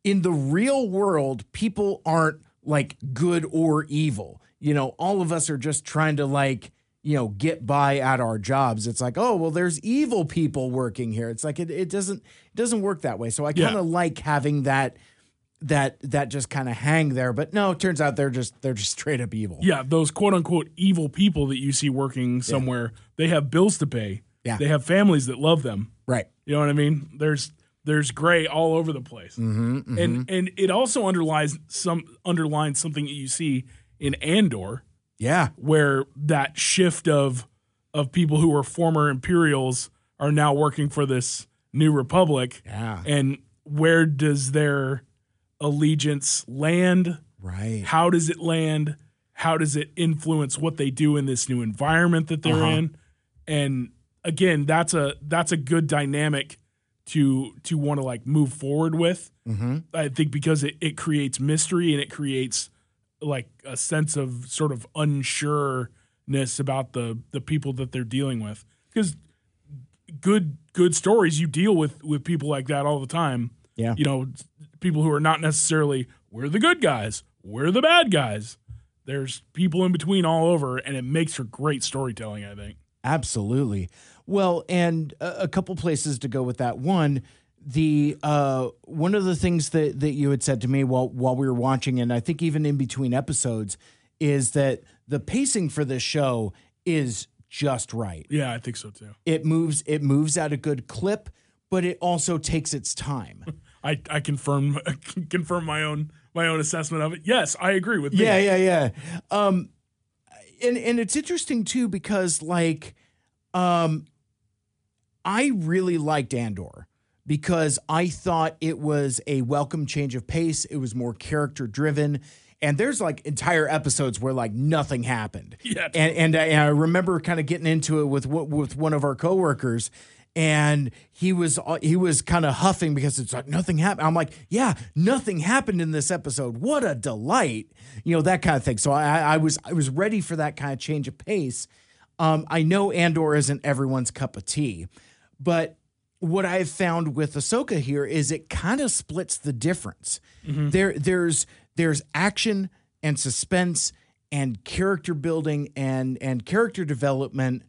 in the real world people aren't like good or evil. You know, all of us are just trying to like you know get by at our jobs. It's like, "Oh, well there's evil people working here." It's like it it doesn't it doesn't work that way. So I kind of like having that that that just kind of hang there, but no, it turns out they're just they're just straight up evil. Yeah, those quote unquote evil people that you see working somewhere, they have bills to pay. Yeah. They have families that love them. Right. You know what I mean? There's there's gray all over the place. Mm-hmm, And and it also underlies some underlines something that you see in Andor Yeah. where that shift of of people who were former Imperials are now working for this new republic. Yeah. And where does their allegiance land? Right. How does it land? How does it influence what they do in this new environment that they're Uh-huh. in? And again, that's a that's a good dynamic to to want to like move forward with. Mm-hmm. I think because it, it creates mystery and it creates like a sense of sort of unsureness about the the people that they're dealing with. Because good good stories, you deal with with people like that all the time. Yeah. You know, people who are not necessarily we're the good guys, we're the bad guys. There's people in between all over, and it makes for great storytelling. I think. Absolutely. Well, and a, a couple places to go with that. One, the uh, one of the things that that you had said to me while while we were watching, and I think even in between episodes, is that the pacing for this show is just right. Yeah, I think so too. It moves it moves at a good clip, but it also takes its time. <laughs> I, I confirm <laughs> confirm my own my own assessment of it. Yes, I agree with me. Yeah, yeah, yeah. Um, and and it's interesting too because like, um, I really liked Andor because I thought it was a welcome change of pace. It was more character driven. And there's like entire episodes where like nothing happened. <laughs> Yeah. And and I, and I remember kind of getting into it with with one of our coworkers, and he was he was kind of huffing because it's like nothing happened. I'm like, yeah, nothing happened in this episode. What a delight, you know that kind of thing. So I, I was I was ready for that kind of change of pace. Um, I know Andor isn't everyone's cup of tea, but what I've found with Ahsoka here is it kind of splits the difference. Mm-hmm. There, there's there's action and suspense and character building and and character development,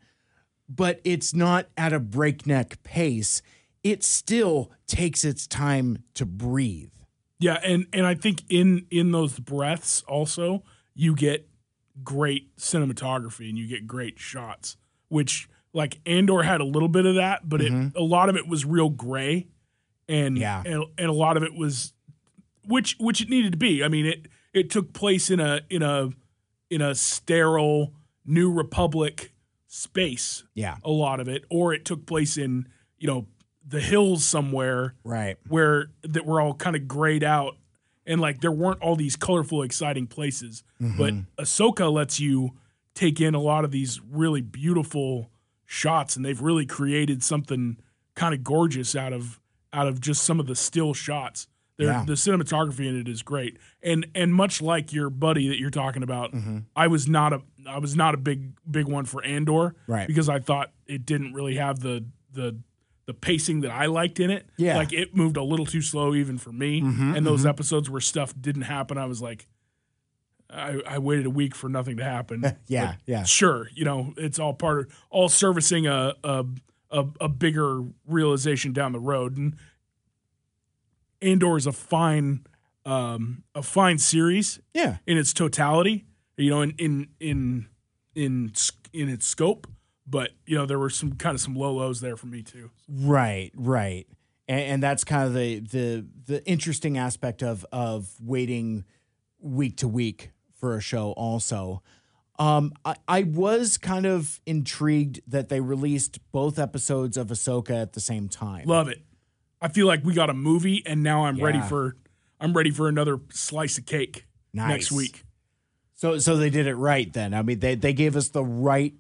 but it's not at a breakneck pace. It still takes its time to breathe. Yeah, and and I think in in those breaths also you get great cinematography and you get great shots, which like Andor had a little bit of that, but it mm-hmm. a lot of it was real gray, and Yeah. and, and a lot of it was which which it needed to be. I mean it it took place in a in a in a sterile New Republic space, Yeah. a lot of it, or it took place in you know the hills somewhere Right. where that were all kind of grayed out and like there weren't all these colorful, exciting places. But mm-hmm. Ahsoka lets you take in a lot of these really beautiful shots, and they've really created something kind of gorgeous out of out of just some of the still shots. Yeah. The cinematography in it is great, and and much like your buddy that you're talking about, mm-hmm. I was not a I was not a big big one for Andor, Right. Because I thought it didn't really have the the the pacing that I liked in it. Yeah. like it moved a little too slow even for me. Mm-hmm, and those mm-hmm. episodes where stuff didn't happen, I was like, I, I waited a week for nothing to happen. <laughs> Yeah, But yeah. Sure, you know, it's all part of all servicing a a a, a bigger realization down the road. And Andor is a fine um a fine series Yeah. in its totality, you know, in in in in in its scope. But you know, there were some kind of some low lows there for me too. Right, right, and, and that's kind of the the the interesting aspect of of waiting week to week for a show also. Um, I, I was kind of intrigued that they released both episodes of Ahsoka at the same time. Love it. I feel like we got a movie, and now I'm ready for I'm ready for another slice of cake Nice. next week. So so they did it right then. I mean they they gave us the right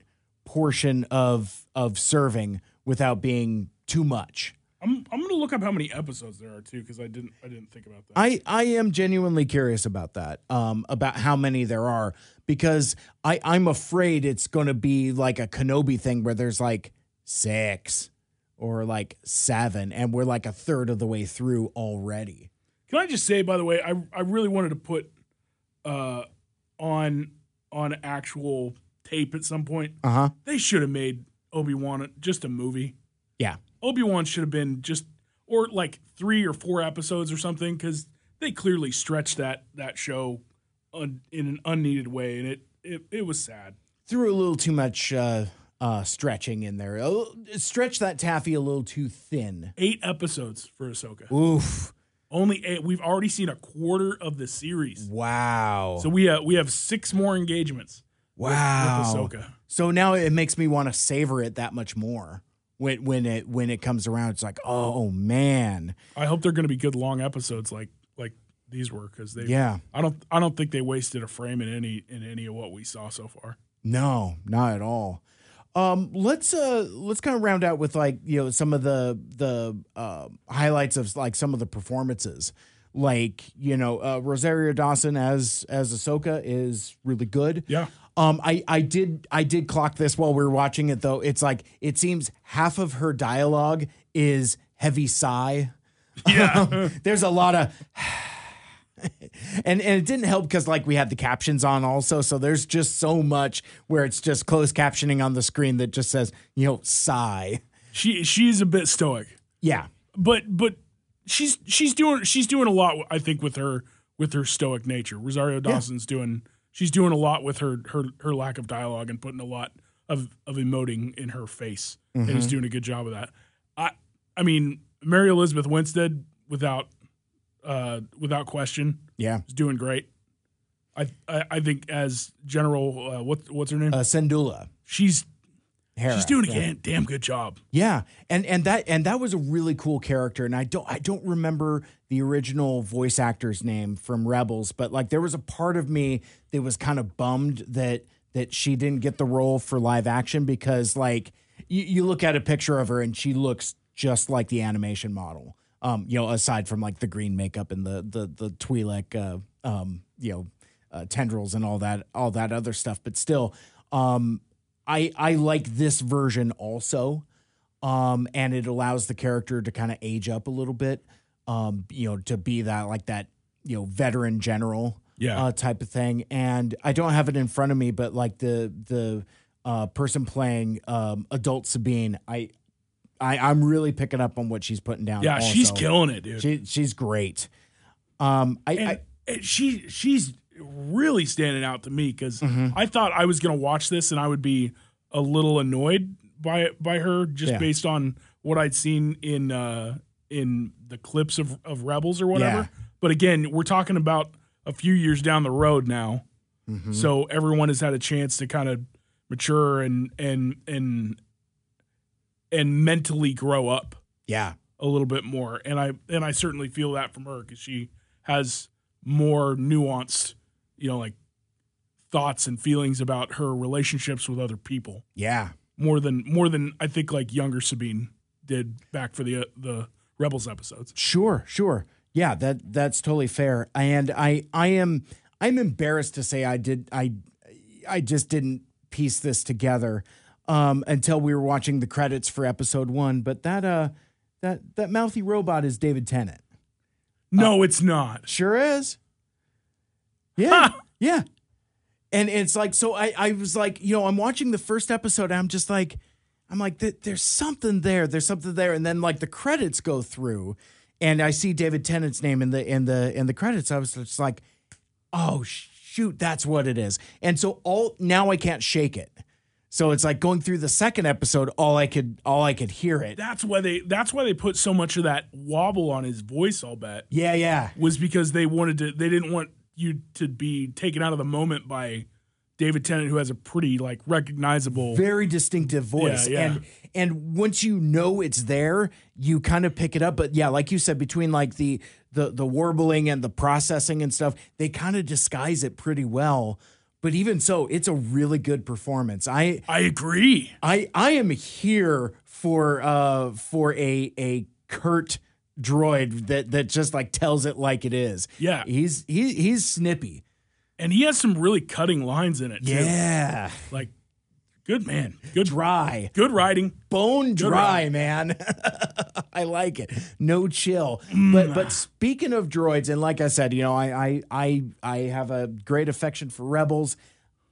portion of of serving without being too much. I'm I'm gonna look up how many episodes there are too because I didn't I didn't think about that. I I am genuinely curious about that. Um about how many there are because I I'm afraid it's going to be like a Kenobi thing where there's like 6 or like 7 and we're like a third of the way through already. Can I just say, by the way, I I really wanted to put uh on on actual tape at some point. Uh-huh. They should have made Obi Wan just a movie. Yeah. Obi Wan should have been just or like three or four episodes or something because they clearly stretched that that show un, in an unneeded way, and it it, it was sad. Threw a little too much uh uh stretching in there. Little- Stretch that taffy a little too thin. Eight episodes for Ahsoka. Oof. Only eight. We've already seen a quarter of the series, Wow. so we have we have six more engagements. with- wow. with Ahsoka. So now it makes me want to savor it that much more when when it when it comes around. It's like, oh man, I hope they're going to be good long episodes like like these were because they. yeah, I don't. I don't think they wasted a frame in any in any of what we saw so far. no, not at all. Um, let's uh let's kind of round out with like you know some of the the uh, highlights of like some of the performances. Like you know, uh, Rosario Dawson as as Ahsoka is really good. Yeah. Um, I I did I did clock this while we were watching it though. It's like it seems half of her dialogue is heavy sigh. Yeah. <laughs> There's a lot of <sighs> and and it didn't help because like we had the captions on also, so there's just so much where it's just closed captioning on the screen that just says you know sigh. she she's a bit stoic. Yeah, but but she's she's doing she's doing a lot I think with her with her stoic nature. Rosario Dawson's doing she's doing a lot with her her her lack of dialogue and putting a lot of of emoting in her face and is doing a good job of that. I I mean Mary Elizabeth Winstead without uh without question yeah. is doing great. I I, I think as General uh, what what's her name? Uh, Syndulla. she's Hera, she's doing a yeah. damn, damn good job. Yeah, and and that and that was a really cool character, and I don't I don't remember the original voice actor's name from Rebels, but like there was a part of me that was kind of bummed that that she didn't get the role for live action because like you, you look at a picture of her and she looks just like the animation model. Um, you know, aside from like the green makeup and the the the Twi'lek, uh, um, you know, uh, tendrils and all that all that other stuff, but still, um, I I like this version also um, and it allows the character to kind of age up a little bit, um, you know, to be that like that, you know, veteran general, Yeah. uh, type of thing. And I don't have it in front of me, but like the the uh, person playing um, adult Sabine, I, I I'm really picking up on what she's putting down. Yeah, she's killing it, dude. She she's great. Um, I, and, I and she she's really standing out to me because Mm-hmm. I thought I was gonna watch this and I would be a little annoyed by by her just Yeah. based on what I'd seen in uh in the clips of, of Rebels or whatever. Yeah. But again, we're talking about a few years down the road now, Mm-hmm. so everyone has had a chance to kind of mature and and and and mentally grow up yeah a little bit more and i and i certainly feel that from her because she has more nuanced you know like thoughts and feelings about her relationships with other people yeah more than more than i think like younger sabine did back for the uh, the rebels episodes Sure, sure. Yeah, that that's totally fair. And I I am I'm embarrassed to say I did I I just didn't piece this together um until we were watching the credits for episode 1, but that uh that that mouthy robot is David Tennant. no it's not Sure is. Yeah. yeah. And it's like so I I was like, you know, I'm watching the first episode and I'm just like I'm like there's something there. There's something there and then like the credits go through and I see David Tennant's name in the in the in the credits. I was just like, "Oh shoot, that's what it is." And so all now I can't shake it. So it's like going through the second episode all I could all I could hear it. that's why they that's why they put so much of that wobble on his voice i'll bet Yeah, yeah. was because they wanted to they didn't want you to be taken out of the moment by David Tennant, who has a pretty like recognizable. very distinctive voice Yeah, yeah. and and once you know it's there you kind of pick it up but yeah like you said between like the the the warbling and the processing and stuff they kind of disguise it pretty well but even so it's a really good performance i I agree. i i am here for uh for a a curt droid that that just like tells it like it is Yeah. he's he, he's snippy And he has some really cutting lines in it. Too. yeah Like, good man. Good dry Good writing. bone Good dry, man. <laughs> I like it. No chill. Mm. But but speaking of droids, and like I said, you know, I I I I have a great affection for rebels.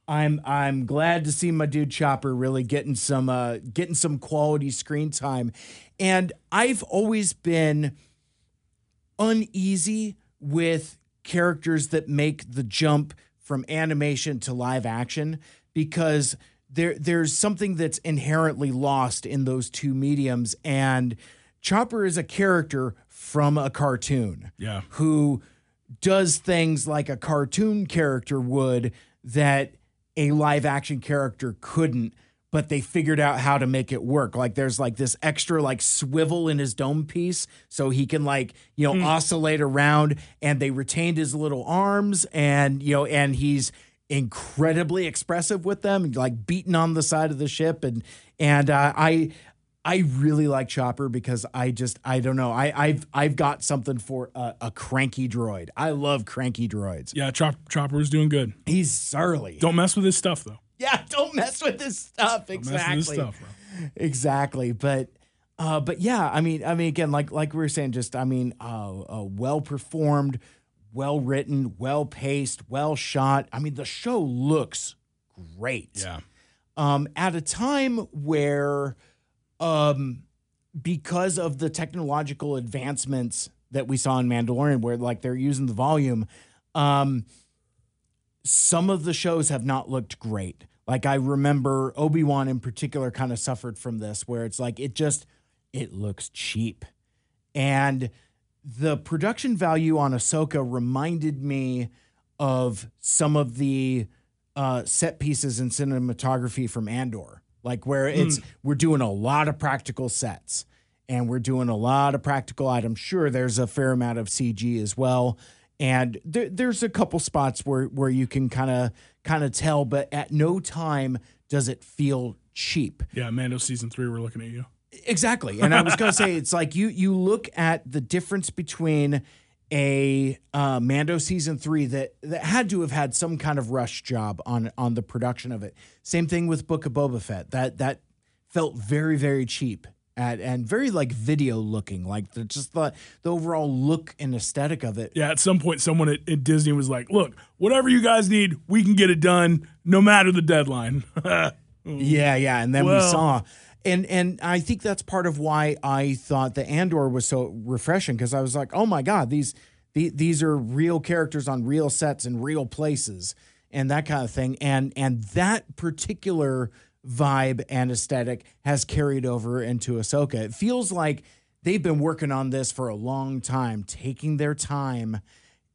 I'm I'm glad to see my dude Chopper really getting some uh getting some quality screen time. And I've always been uneasy with characters that make the jump from animation to live action because there there's something that's inherently lost in those two mediums and Chopper is a character from a cartoon Yeah. who does things like a cartoon character would that a live action character couldn't but they figured out how to make it work. Like there's like this extra like swivel in his dome piece so he can like you know oscillate around and they retained his little arms and you know and he's incredibly expressive with them like beating on the side of the ship and and uh, i I really like Chopper because I just I don't know I I've I've got something for a, a cranky droid. I love cranky droids. Yeah, Chop, Chopper is doing good. He's surly. Don't mess with his stuff though. yeah, <laughs> don't mess with his stuff. Don't Exactly. mess with his stuff, bro. Exactly. But uh but yeah, I mean I mean again like like we were saying just I mean uh, uh well performed, well written, well paced, well shot. I mean the show looks great. Yeah. um, at a time where, um, because of the technological advancements that we saw in Mandalorian, where like they're using the volume, um, some of the shows have not looked great. Like I remember Obi Wan in particular kind of suffered from this, where it's like it just it looks cheap, and the production value on Ahsoka reminded me of some of the uh, set pieces and cinematography from Andor, like where it's hmm. we're doing a lot of practical sets and we're doing a lot of practical items. Sure, there's a fair amount of CG as well, and there, there's a couple spots where where you can kind of kind of tell, but at no time does it feel cheap. Yeah, Mando season three, we're looking at you. Exactly. And I was going to say it's like you you look at the difference between a uh, Mando season 3 that that had to have had some kind of rush job on on the production of it. Same thing with Book of Boba Fett. That that felt very very cheap at and very like video looking. Like the, just the the overall look and aesthetic of it. Yeah, at some point, someone at, at Disney was like, "Look, whatever you guys need, we can get it done, no matter the deadline." <laughs> Yeah, yeah, and then we saw, and and I think that's part of why I thought the Andor was so refreshing because I was like, oh my god, these the, these are real characters on real sets in real places and that kind of thing, and and that particular vibe and aesthetic has carried over into Ahsoka. It feels like they've been working on this for a long time, taking their time,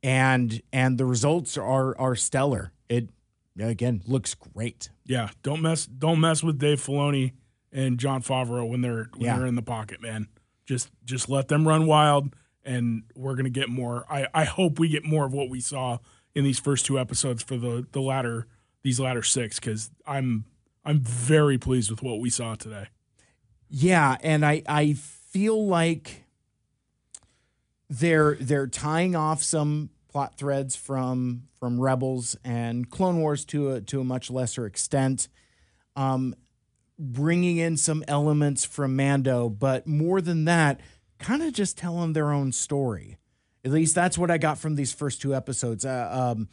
and and the results are are stellar. It again looks great. yeah, don't mess, don't mess with Dave Filoni and Jon Favreau when they're when Yeah. they're in the pocket, man. Just just let them run wild, and we're gonna get more. I I hope we get more of what we saw in these first two episodes for the the latter these latter six because I'm I'm very pleased with what we saw today. Yeah, and I I feel like they're they're tying off some plot threads from from Rebels and Clone Wars to a to a much lesser extent. Um bringing in some elements from Mando, but more than that, kind of just telling their own story. At least that's what I got from these first two episodes. Uh, um,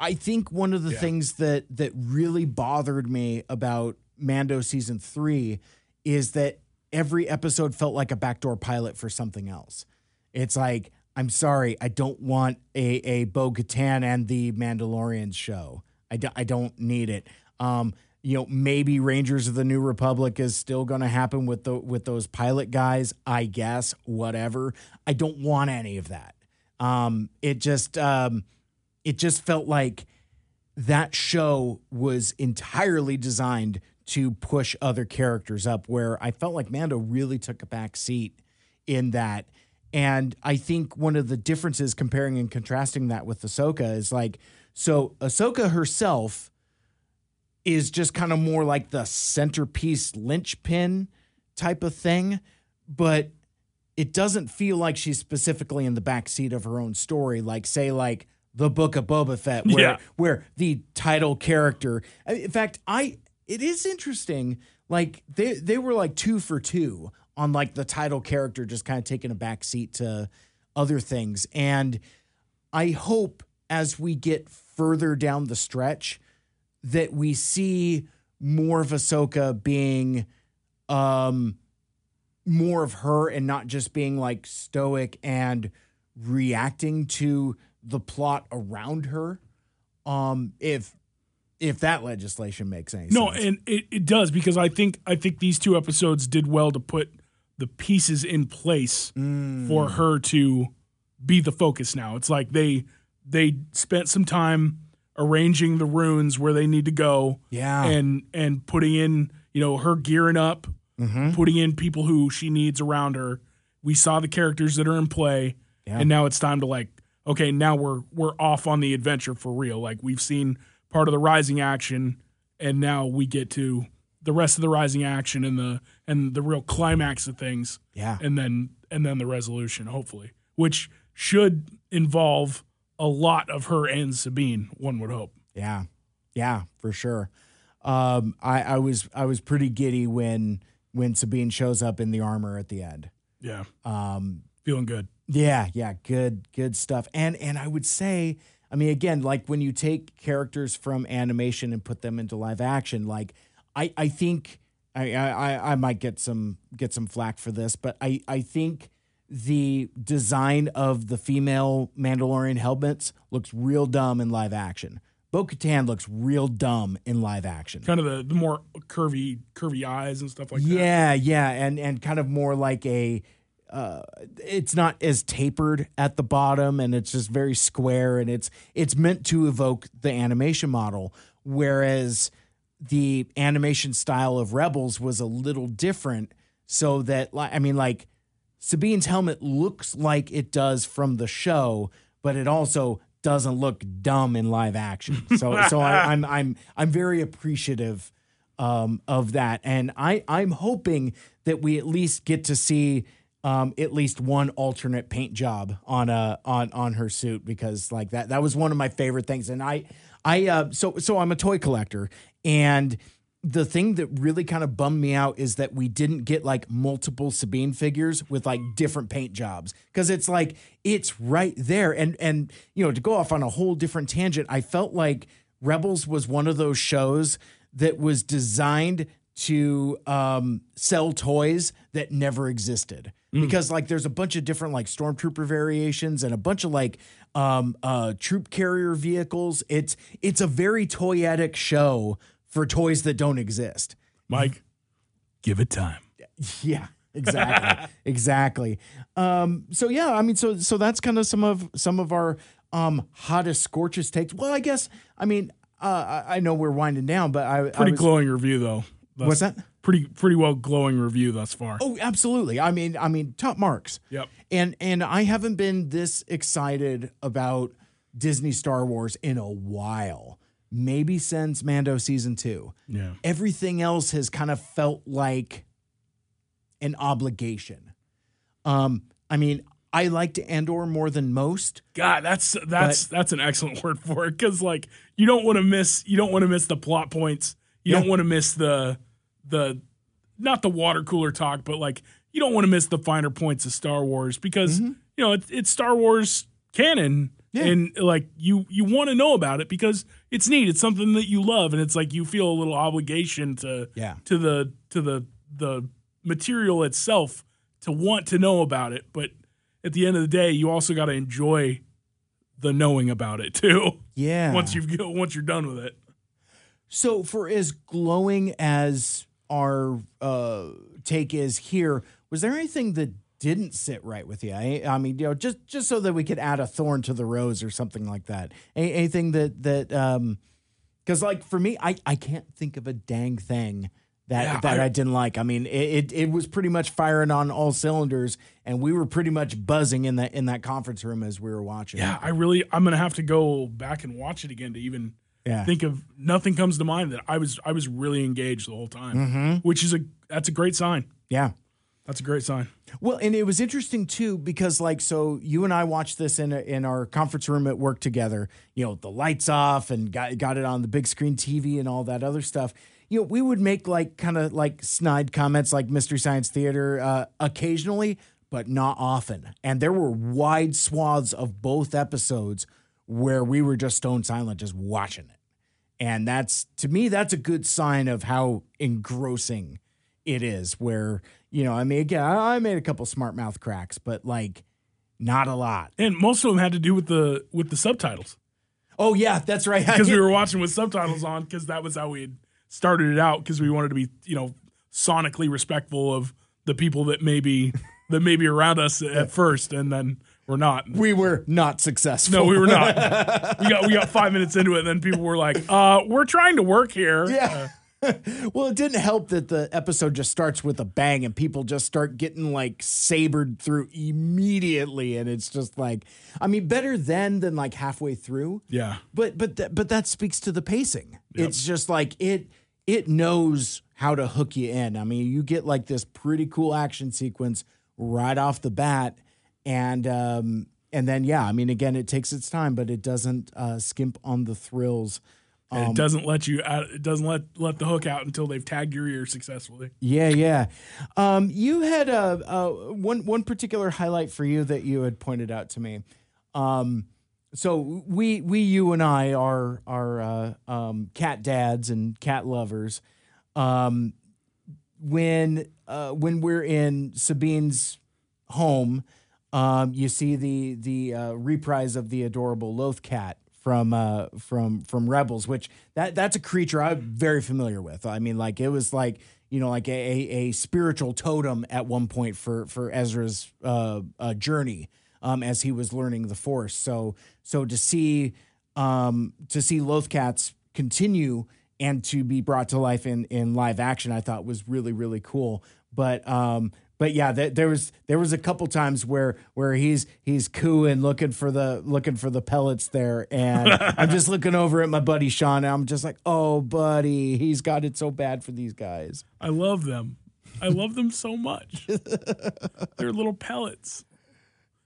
I think one of the Yeah. things that that really bothered me about Mando season three is that every episode felt like a backdoor pilot for something else. It's like, I'm sorry, I don't want a a Bo Katan and the Mandalorians show. I, do, I don't need it. Um, you know, maybe Rangers of the New Republic is still going to happen with the with those pilot guys. I guess whatever. I don't want any of that. Um, it just um, it just felt like that show was entirely designed to push other characters up where I felt like Mando really took a back seat in that. And I think one of the differences comparing and contrasting that with Ahsoka is like, so Ahsoka herself is just kind of more like the centerpiece linchpin type of thing, but it doesn't feel like she's specifically in the backseat of her own story. Like, say, like the Book of Boba Fett, where Yeah. where the title character. In fact, I it is interesting. Like they they were like two for two on like the title character just kind of taking a backseat to other things, and I hope as we get further down the stretch that we see more of Ahsoka being um more of her and not just being like stoic and reacting to the plot around her. Um if if that legislation makes any No, sense. No, and it, it does because I think I think these two episodes did well to put the pieces in place Mm. for her to be the focus now. It's like they they spent some time arranging the runes where they need to go yeah. and and putting in, you know, her gearing up, mm-hmm. putting in people who she needs around her. We saw the characters that are in play Yeah. and now it's time to like okay, now we're we're off on the adventure for real. Like we've seen part of the rising action and now we get to the rest of the rising action and the and the real climax of things yeah. and then and then the resolution hopefully which should involve a lot of her and Sabine one would hope Yeah, yeah, for sure. Um, I, I was I was pretty giddy when when Sabine shows up in the armor at the end. yeah Um, feeling good yeah, yeah, good, good stuff. And and I would say, I mean, again, like when you take characters from animation and put them into live action, like I I think I I, I might get some get some flack for this, but I I think the design of the female Mandalorian helmets looks real dumb in live action. Bo Katan looks real dumb in live action. kind of the, the more curvy curvy eyes and stuff like that yeah, yeah, and and kind of more like a. Uh, it's not as tapered at the bottom, and it's just very square, and it's it's meant to evoke the animation model, whereas the animation style of Rebels was a little different. So that, like, I mean, like Sabine's helmet looks like it does from the show, but it also doesn't look dumb in live action. <laughs> So, so I, I'm I'm I'm very appreciative um, of that, and I I'm hoping that we at least get to see um, at least one alternate paint job on a on on her suit because like that that was one of my favorite things, and I I uh, so so I'm a toy collector. And the thing that really kind of bummed me out is that we didn't get like multiple Sabine figures with like different paint jobs. Because it's like it's right there. And and you know to go off on a whole different tangent I felt like Rebels was one of those shows that was designed to um, sell toys that never existed. Because like there's a bunch of different like stormtrooper variations and a bunch of like um, uh, troop carrier vehicles. It's it's a very toyetic show for toys that don't exist. Mike give it time <laughs> Yeah, exactly, <laughs> exactly. Um, so yeah, I mean, so so that's kind of some of some of our um, hottest scorches takes. Well, I guess I mean uh, I I know we're winding down, but I I pretty was- glowing review though Thus- What's that? pretty pretty well glowing review thus far Oh, absolutely. I mean, I mean, top marks. yep And and I haven't been this excited about Disney Star Wars in a while. Maybe since Mando season 2. yeah Everything else has kind of felt like an obligation. Um I mean, I liked Andor more than most. God, that's that's that's an excellent <laughs> word for it because like you don't want to miss you don't want to miss the plot points. You Yeah. don't want to miss the the not the water cooler talk, but like you don't want to miss the finer points of Star Wars because you know it's, it's Star Wars canon. Yeah. And like you, you want to know about it because it's neat. It's something that you love, and it's like you feel a little obligation to Yeah. to the to the the material itself to want to know about it. But at the end of the day, you also got to enjoy the knowing about it too. Yeah. Once you've once you're done with it. So, for as glowing as our uh, take is here, was there anything that didn't sit right with you? I, I mean, you know, just just so that we could add a thorn to the rose or something like that. Any, anything that that um, because like for me, I I can't think of a dang thing that Yeah, that I, I- didn't like. I mean, it, it it was pretty much firing on all cylinders, and we were pretty much buzzing in that in that conference room as we were watching. Yeah, I really I'm gonna have to go back and watch it again to even yeah. think of nothing comes to mind that I was I was really engaged the whole time, which is a that's a great sign. yeah. That's a great sign. Well, and it was interesting too because like so you and I watched this in a, in our conference room at work together. You know, the lights off and got got it on the big screen TV and all that other stuff. You know, we would make like kind of like snide comments like Mystery Science Theater uh, occasionally, but not often. And there were wide swaths of both episodes where we were just stone silent, just watching it. And that's to me, that's a good sign of how engrossing it is. Where you know, I mean, again, I made a couple smart mouth cracks, but like not a lot. And most of them had to do with the with the subtitles Oh yeah, that's right. because we <laughs> were watching with subtitles on because that was how we had started it out because we wanted to be you know sonically respectful of the people that maybe <laughs> that may be around us at first and then we're not. we were not successful. No, we were not. <laughs> we got we got five minutes into it, and then people were like, "Uh, we're trying to work here." Yeah. <laughs> well, it didn't help that the episode just starts with a bang and people just start getting like sabered through immediately, and it's just like, I mean, better then than like halfway through. yeah. But but th- but that speaks to the pacing. It's just like it it knows how to hook you in. I mean, you get like this pretty cool action sequence right off the bat, and um and then yeah, I mean, again, it takes its time, but it doesn't uh, skimp on the thrills. And it doesn't let you out. It doesn't let let the hook out until they've tagged your ear successfully. Yeah, yeah. Um, you had a, a one one particular highlight for you that you had pointed out to me. Um, so we we you and I are are uh, um, cat dads and cat lovers. Um, when uh, when we're in Sabine's home, um, you see the the uh, reprise of the adorable Loth cat from uh, from from Rebels, which that that's a creature I'm very familiar with. I mean, like it was like you know like a, a, spiritual totem at one point for for Ezra's uh, uh, journey um, as he was learning the Force. So so to see um, to see Lothcats continue and to be brought to life in in live action, I thought was really really cool. But um, but yeah, there, there was there was a couple times where where he's he's cooing, looking for the looking for the pellets there, and <laughs> I'm just looking over at my buddy Sean, and I'm just like, oh, buddy, he's got it so bad for these guys. I love them. I love them so much. <laughs> they're little pellets,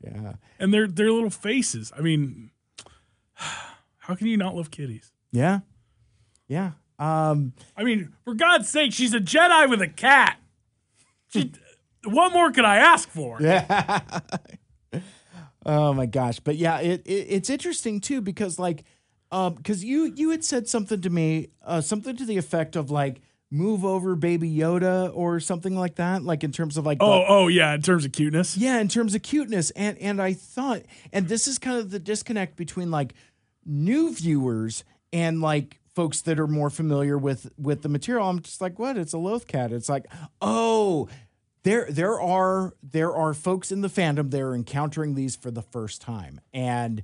Yeah, and they're they're little faces. I mean, how can you not love kitties? yeah, yeah. Um, I mean, for God's sake, she's a Jedi with a cat. She, what more could I ask for? Yeah. <laughs> oh my gosh, but yeah, it, it it's interesting too because like, um, because you you had said something to me, uh, something to the effect of like move over, baby Yoda, or something like that, like in terms of like, the- Oh, oh yeah. In terms of cuteness, yeah, in terms of cuteness, and and I thought, and this is kind of the disconnect between like new viewers and like folks that are more familiar with with the material. I'm just like, what? It's a Loth cat. It's like, oh, there there are there are folks in the fandom that are encountering these for the first time, and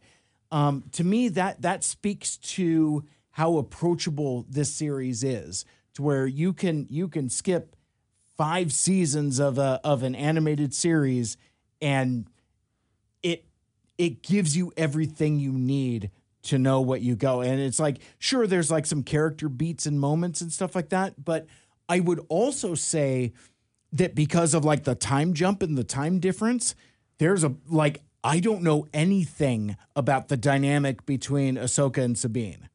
um, to me that that speaks to how approachable this series is, to where you can you can skip five seasons of a of an animated series and it it gives you everything you need to know what you go. And it's like sure there's like some character beats and moments and stuff like that but i would also say that because of like the time jump and the time difference there's a like i don't know anything about the dynamic between ahsoka and sabine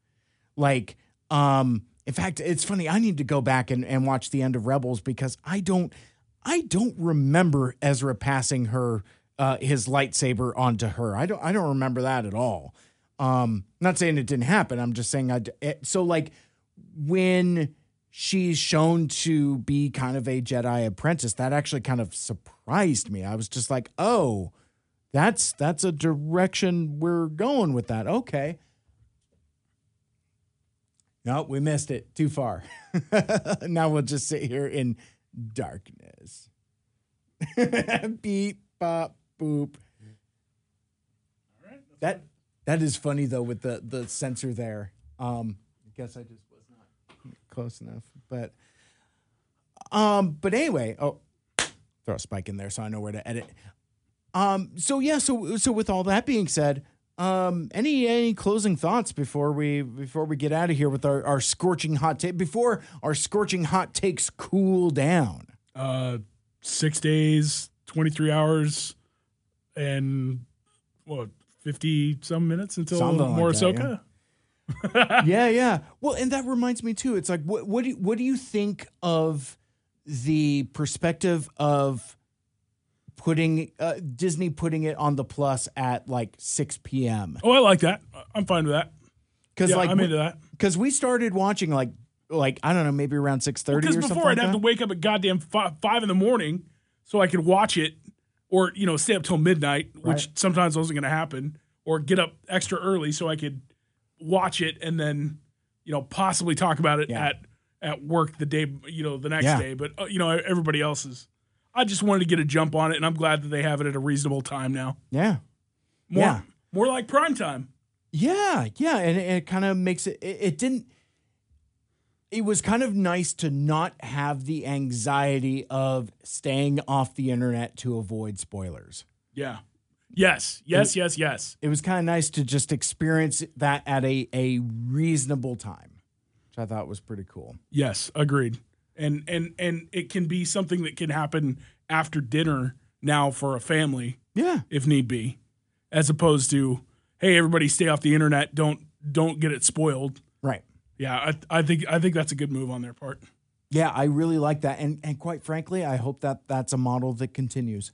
like, um, in fact, it's funny. I need to go back and, and watch the end of Rebels because I don't I don't remember Ezra passing her uh, his lightsaber onto her. I don't I don't remember that at all. Um, not saying it didn't happen. I'm just saying I. so like when she's shown to be kind of a Jedi apprentice, that actually kind of surprised me. I was just like, oh, that's that's a direction we're going with that. Okay. No, we missed it. Too far. <laughs> now we'll just sit here in darkness. <laughs> beep, bop, boop. That that is funny though with the the sensor there. Um, I guess I just close enough, but um, but anyway, oh, throw a spike in there so I know where to edit. Um, so yeah, so so with all that being said, um, any any closing thoughts before we before we get out of here with our, our scorching hot take before our scorching hot takes cool down? Uh, six days, twenty three hours, and what fifty some minutes until Something like more that, Ahsoka. yeah, <laughs> yeah. Yeah. Well, and that reminds me too. It's like, what what do you, what do you think of the perspective of putting uh, Disney putting it on the plus at like six p.m. Oh, I like that. I'm fine with that. Because Yeah, like I'm into that. because we started watching like like I don't know maybe around six thirty Because or before something. I'd like have that. to wake up at goddamn five, five in the morning so I could watch it, or you know stay up till midnight, which Right. sometimes wasn't going to happen, or get up extra early so I could watch it and then you know possibly talk about it Yeah. at at work the day you know the next Yeah. day. But uh, you know everybody else is. I just wanted to get a jump on it, and I'm glad that they have it at a reasonable time now. Yeah, More, Yeah. more like prime time. yeah, yeah, and it, it kind of makes it, it. It didn't. It was kind of nice to not have the anxiety of staying off the internet to avoid spoilers. Yeah. Yes. Yes. Yes. Yes. it was kind of nice to just experience that at a, a reasonable time, which I thought was pretty cool. Yes, agreed. And and and it can be something that can happen after dinner now for a family Yeah. if need be, as opposed to hey everybody stay off the internet don't don't get it spoiled. Right. Yeah, I, I think I think that's a good move on their part. Yeah, I really like that. And and quite frankly, I hope that that's a model that continues.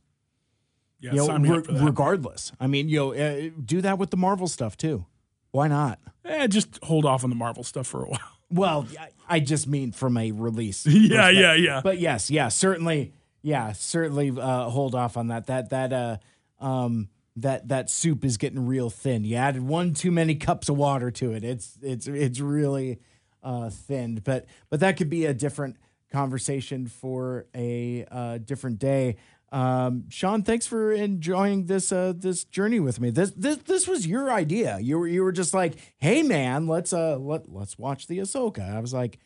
Yeah, You know, re- up for that. regardless. I mean, you know, uh, do that with the Marvel stuff too. Why not? eh, just hold off on the Marvel stuff for a <laughs> while. Well, I- I just mean from a release. <laughs> yeah, yeah, yeah. But yes, yeah, certainly, yeah, certainly uh, hold off on that. That that uh um that that soup is getting real thin. You added one too many cups of water to it. It's it's it's really uh thinned. But but that could be a different conversation for a uh, different day. Um, Sean, thanks for enjoying this uh, this journey with me. This this this was your idea. You were you were just like, hey man, let's uh let let's watch the Ahsoka. I was like,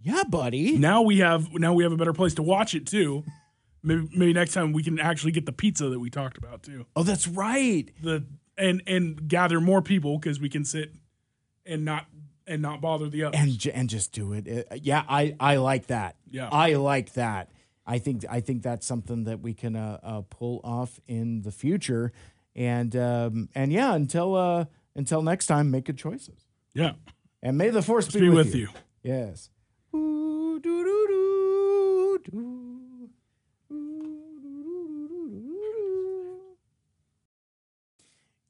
yeah, buddy. Now we have now we have a better place to watch it too. Maybe maybe next time we can actually get the pizza that we talked about too. Oh, that's right. The and and gather more people because we can sit and not and not bother the others. And and just do it. Uh, yeah, I I like that. Yeah. I like that. I think I think that's something that we can uh, uh, pull off in the future. And um, and yeah, until uh, until next time, make good choices. yeah. And may the force be, Be with, with you. you. Yes. Ooh, doo, doo, doo.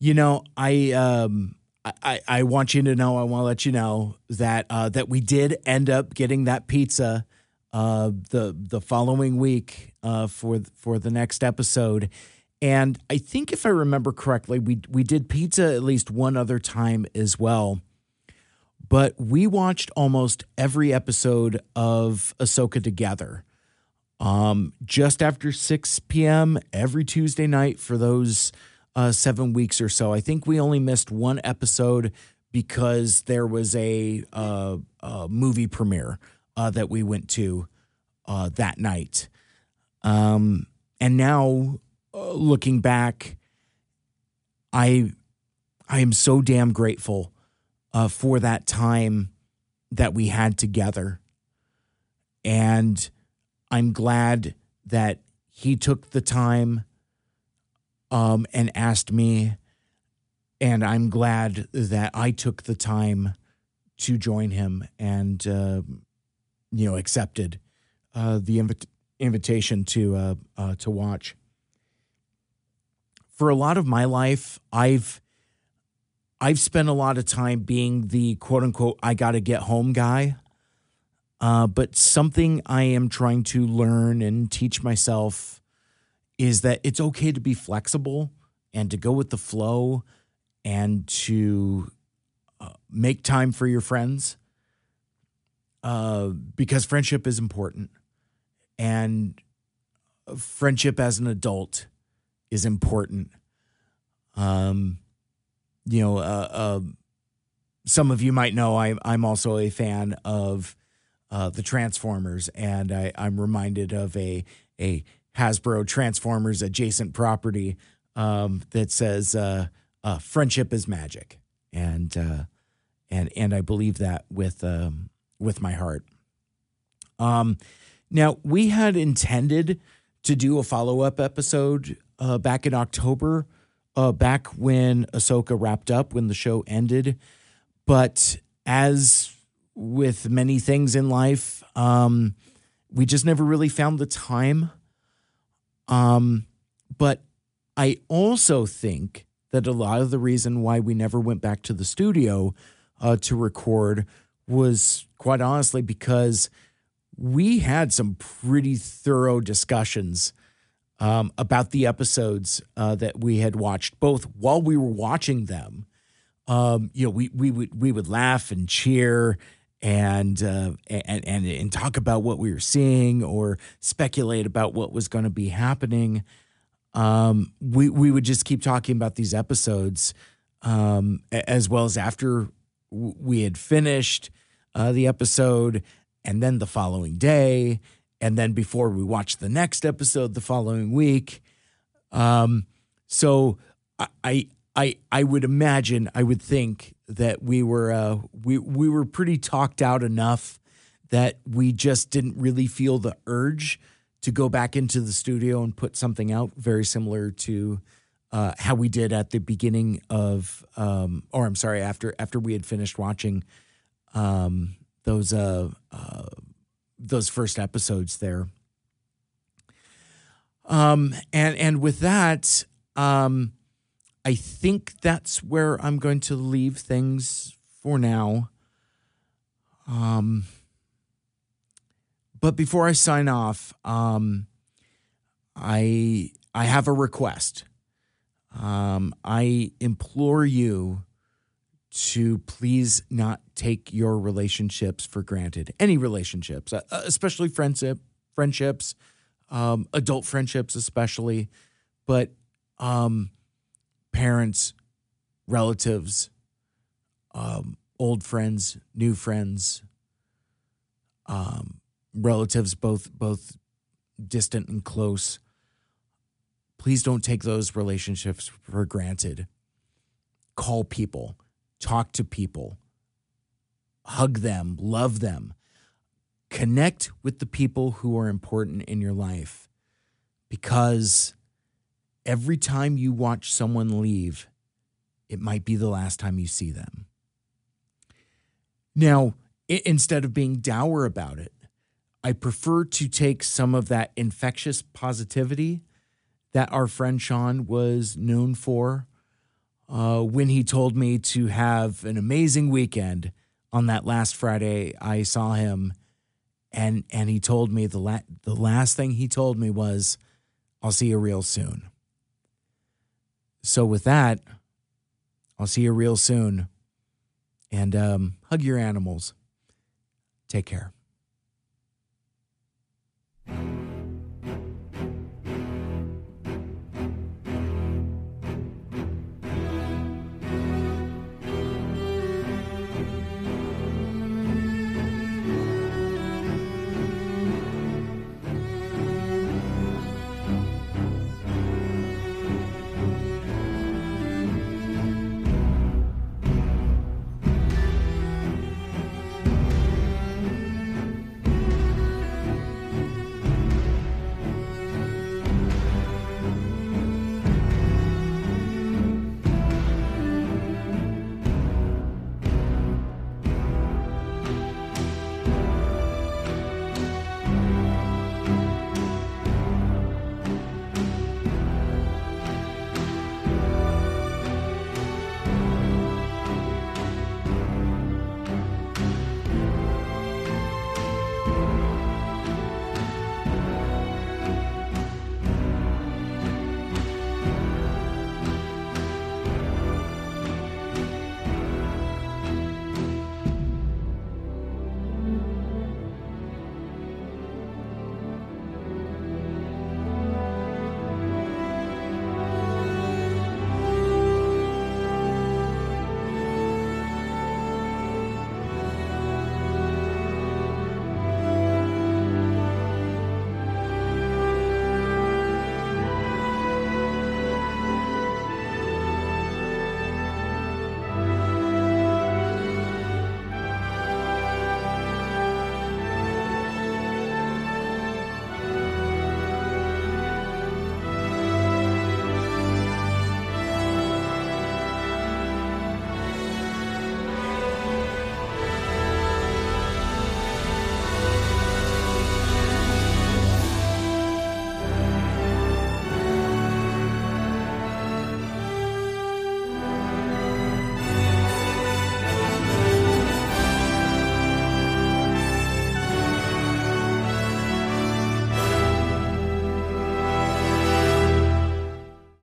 You know, I um I- I, I want you to know, I want to let you know that uh, that we did end up getting that pizza uh, the the following week uh, for for the next episode, and I think if I remember correctly, we we did pizza at least one other time as well but we watched almost every episode of Ahsoka together. Um, just after 6 p.m. every Tuesday night for those uh, seven weeks or so. I think we only missed one episode because there was a, uh, a movie premiere uh, that we went to uh, that night. Um, and now, uh, looking back, I I am so damn grateful uh, for that time that we had together. And I'm glad that he took the time um, and asked me. And I'm glad that I took the time to join him and, uh, you know, accepted uh, the invit- invitation to uh, uh, to watch. For a lot of my life, I've I've spent a lot of time being the quote unquote I got to get home guy. Uh, but something I am trying to learn and teach myself is that it's okay to be flexible and to go with the flow and to uh, make time for your friends uh, because friendship is important. And friendship as an adult is important. Um, you know, uh, uh, some of you might know I'm I'm also a fan of uh, the Transformers, and I, I'm reminded of a a Hasbro Transformers adjacent property um, that says uh, uh, "Friendship is magic," and uh, and and I believe that with um, with my heart. Um, now we had intended to do a follow up episode uh, back in October, uh, back when Ahsoka wrapped up, when the show ended, but as with many things in life, um, we just never really found the time. Um, but I also think that a lot of the reason why we never went back to the studio uh, to record was quite honestly because we had some pretty thorough discussions um, about the episodes uh, that we had watched, both while we were watching them. Um, you know, we we would we would laugh and cheer and uh, and and and talk about what we were seeing or speculate about what was going to be happening. Um, we we would just keep talking about these episodes um, as well as after we had finished uh, the episode, and then the following day, and then before we watched the next episode the following week. Um, so I I I would imagine I would think that we were uh, we we were pretty talked out enough that we just didn't really feel the urge to go back into the studio and put something out very similar to uh, how we did at the beginning of um, or I'm sorry after after we had finished watching um, those uh, uh, those first episodes there. Um, and and with that, um, I think that's where I'm going to leave things for now. Um, but before I sign off, um, I I have a request. Um, I implore you to please not take your relationships for granted. Any relationships, uh, especially friendship, friendships, um, adult friendships, especially, but um, parents, relatives, um, old friends, new friends, um, relatives, both both distant and close. Please don't take those relationships for granted. Call people, talk to people, hug them, love them, connect with the people who are important in your life because every time you watch someone leave, it might be the last time you see them. Now, instead of being dour about it, I prefer to take some of that infectious positivity that our friend Sean was known for uh, when he told me to have an amazing weekend on that last Friday. I saw him, and and he told me the la- the last thing he told me was, "I'll see you real soon." So, with that, I'll see you real soon. And um, hug your animals. Take care.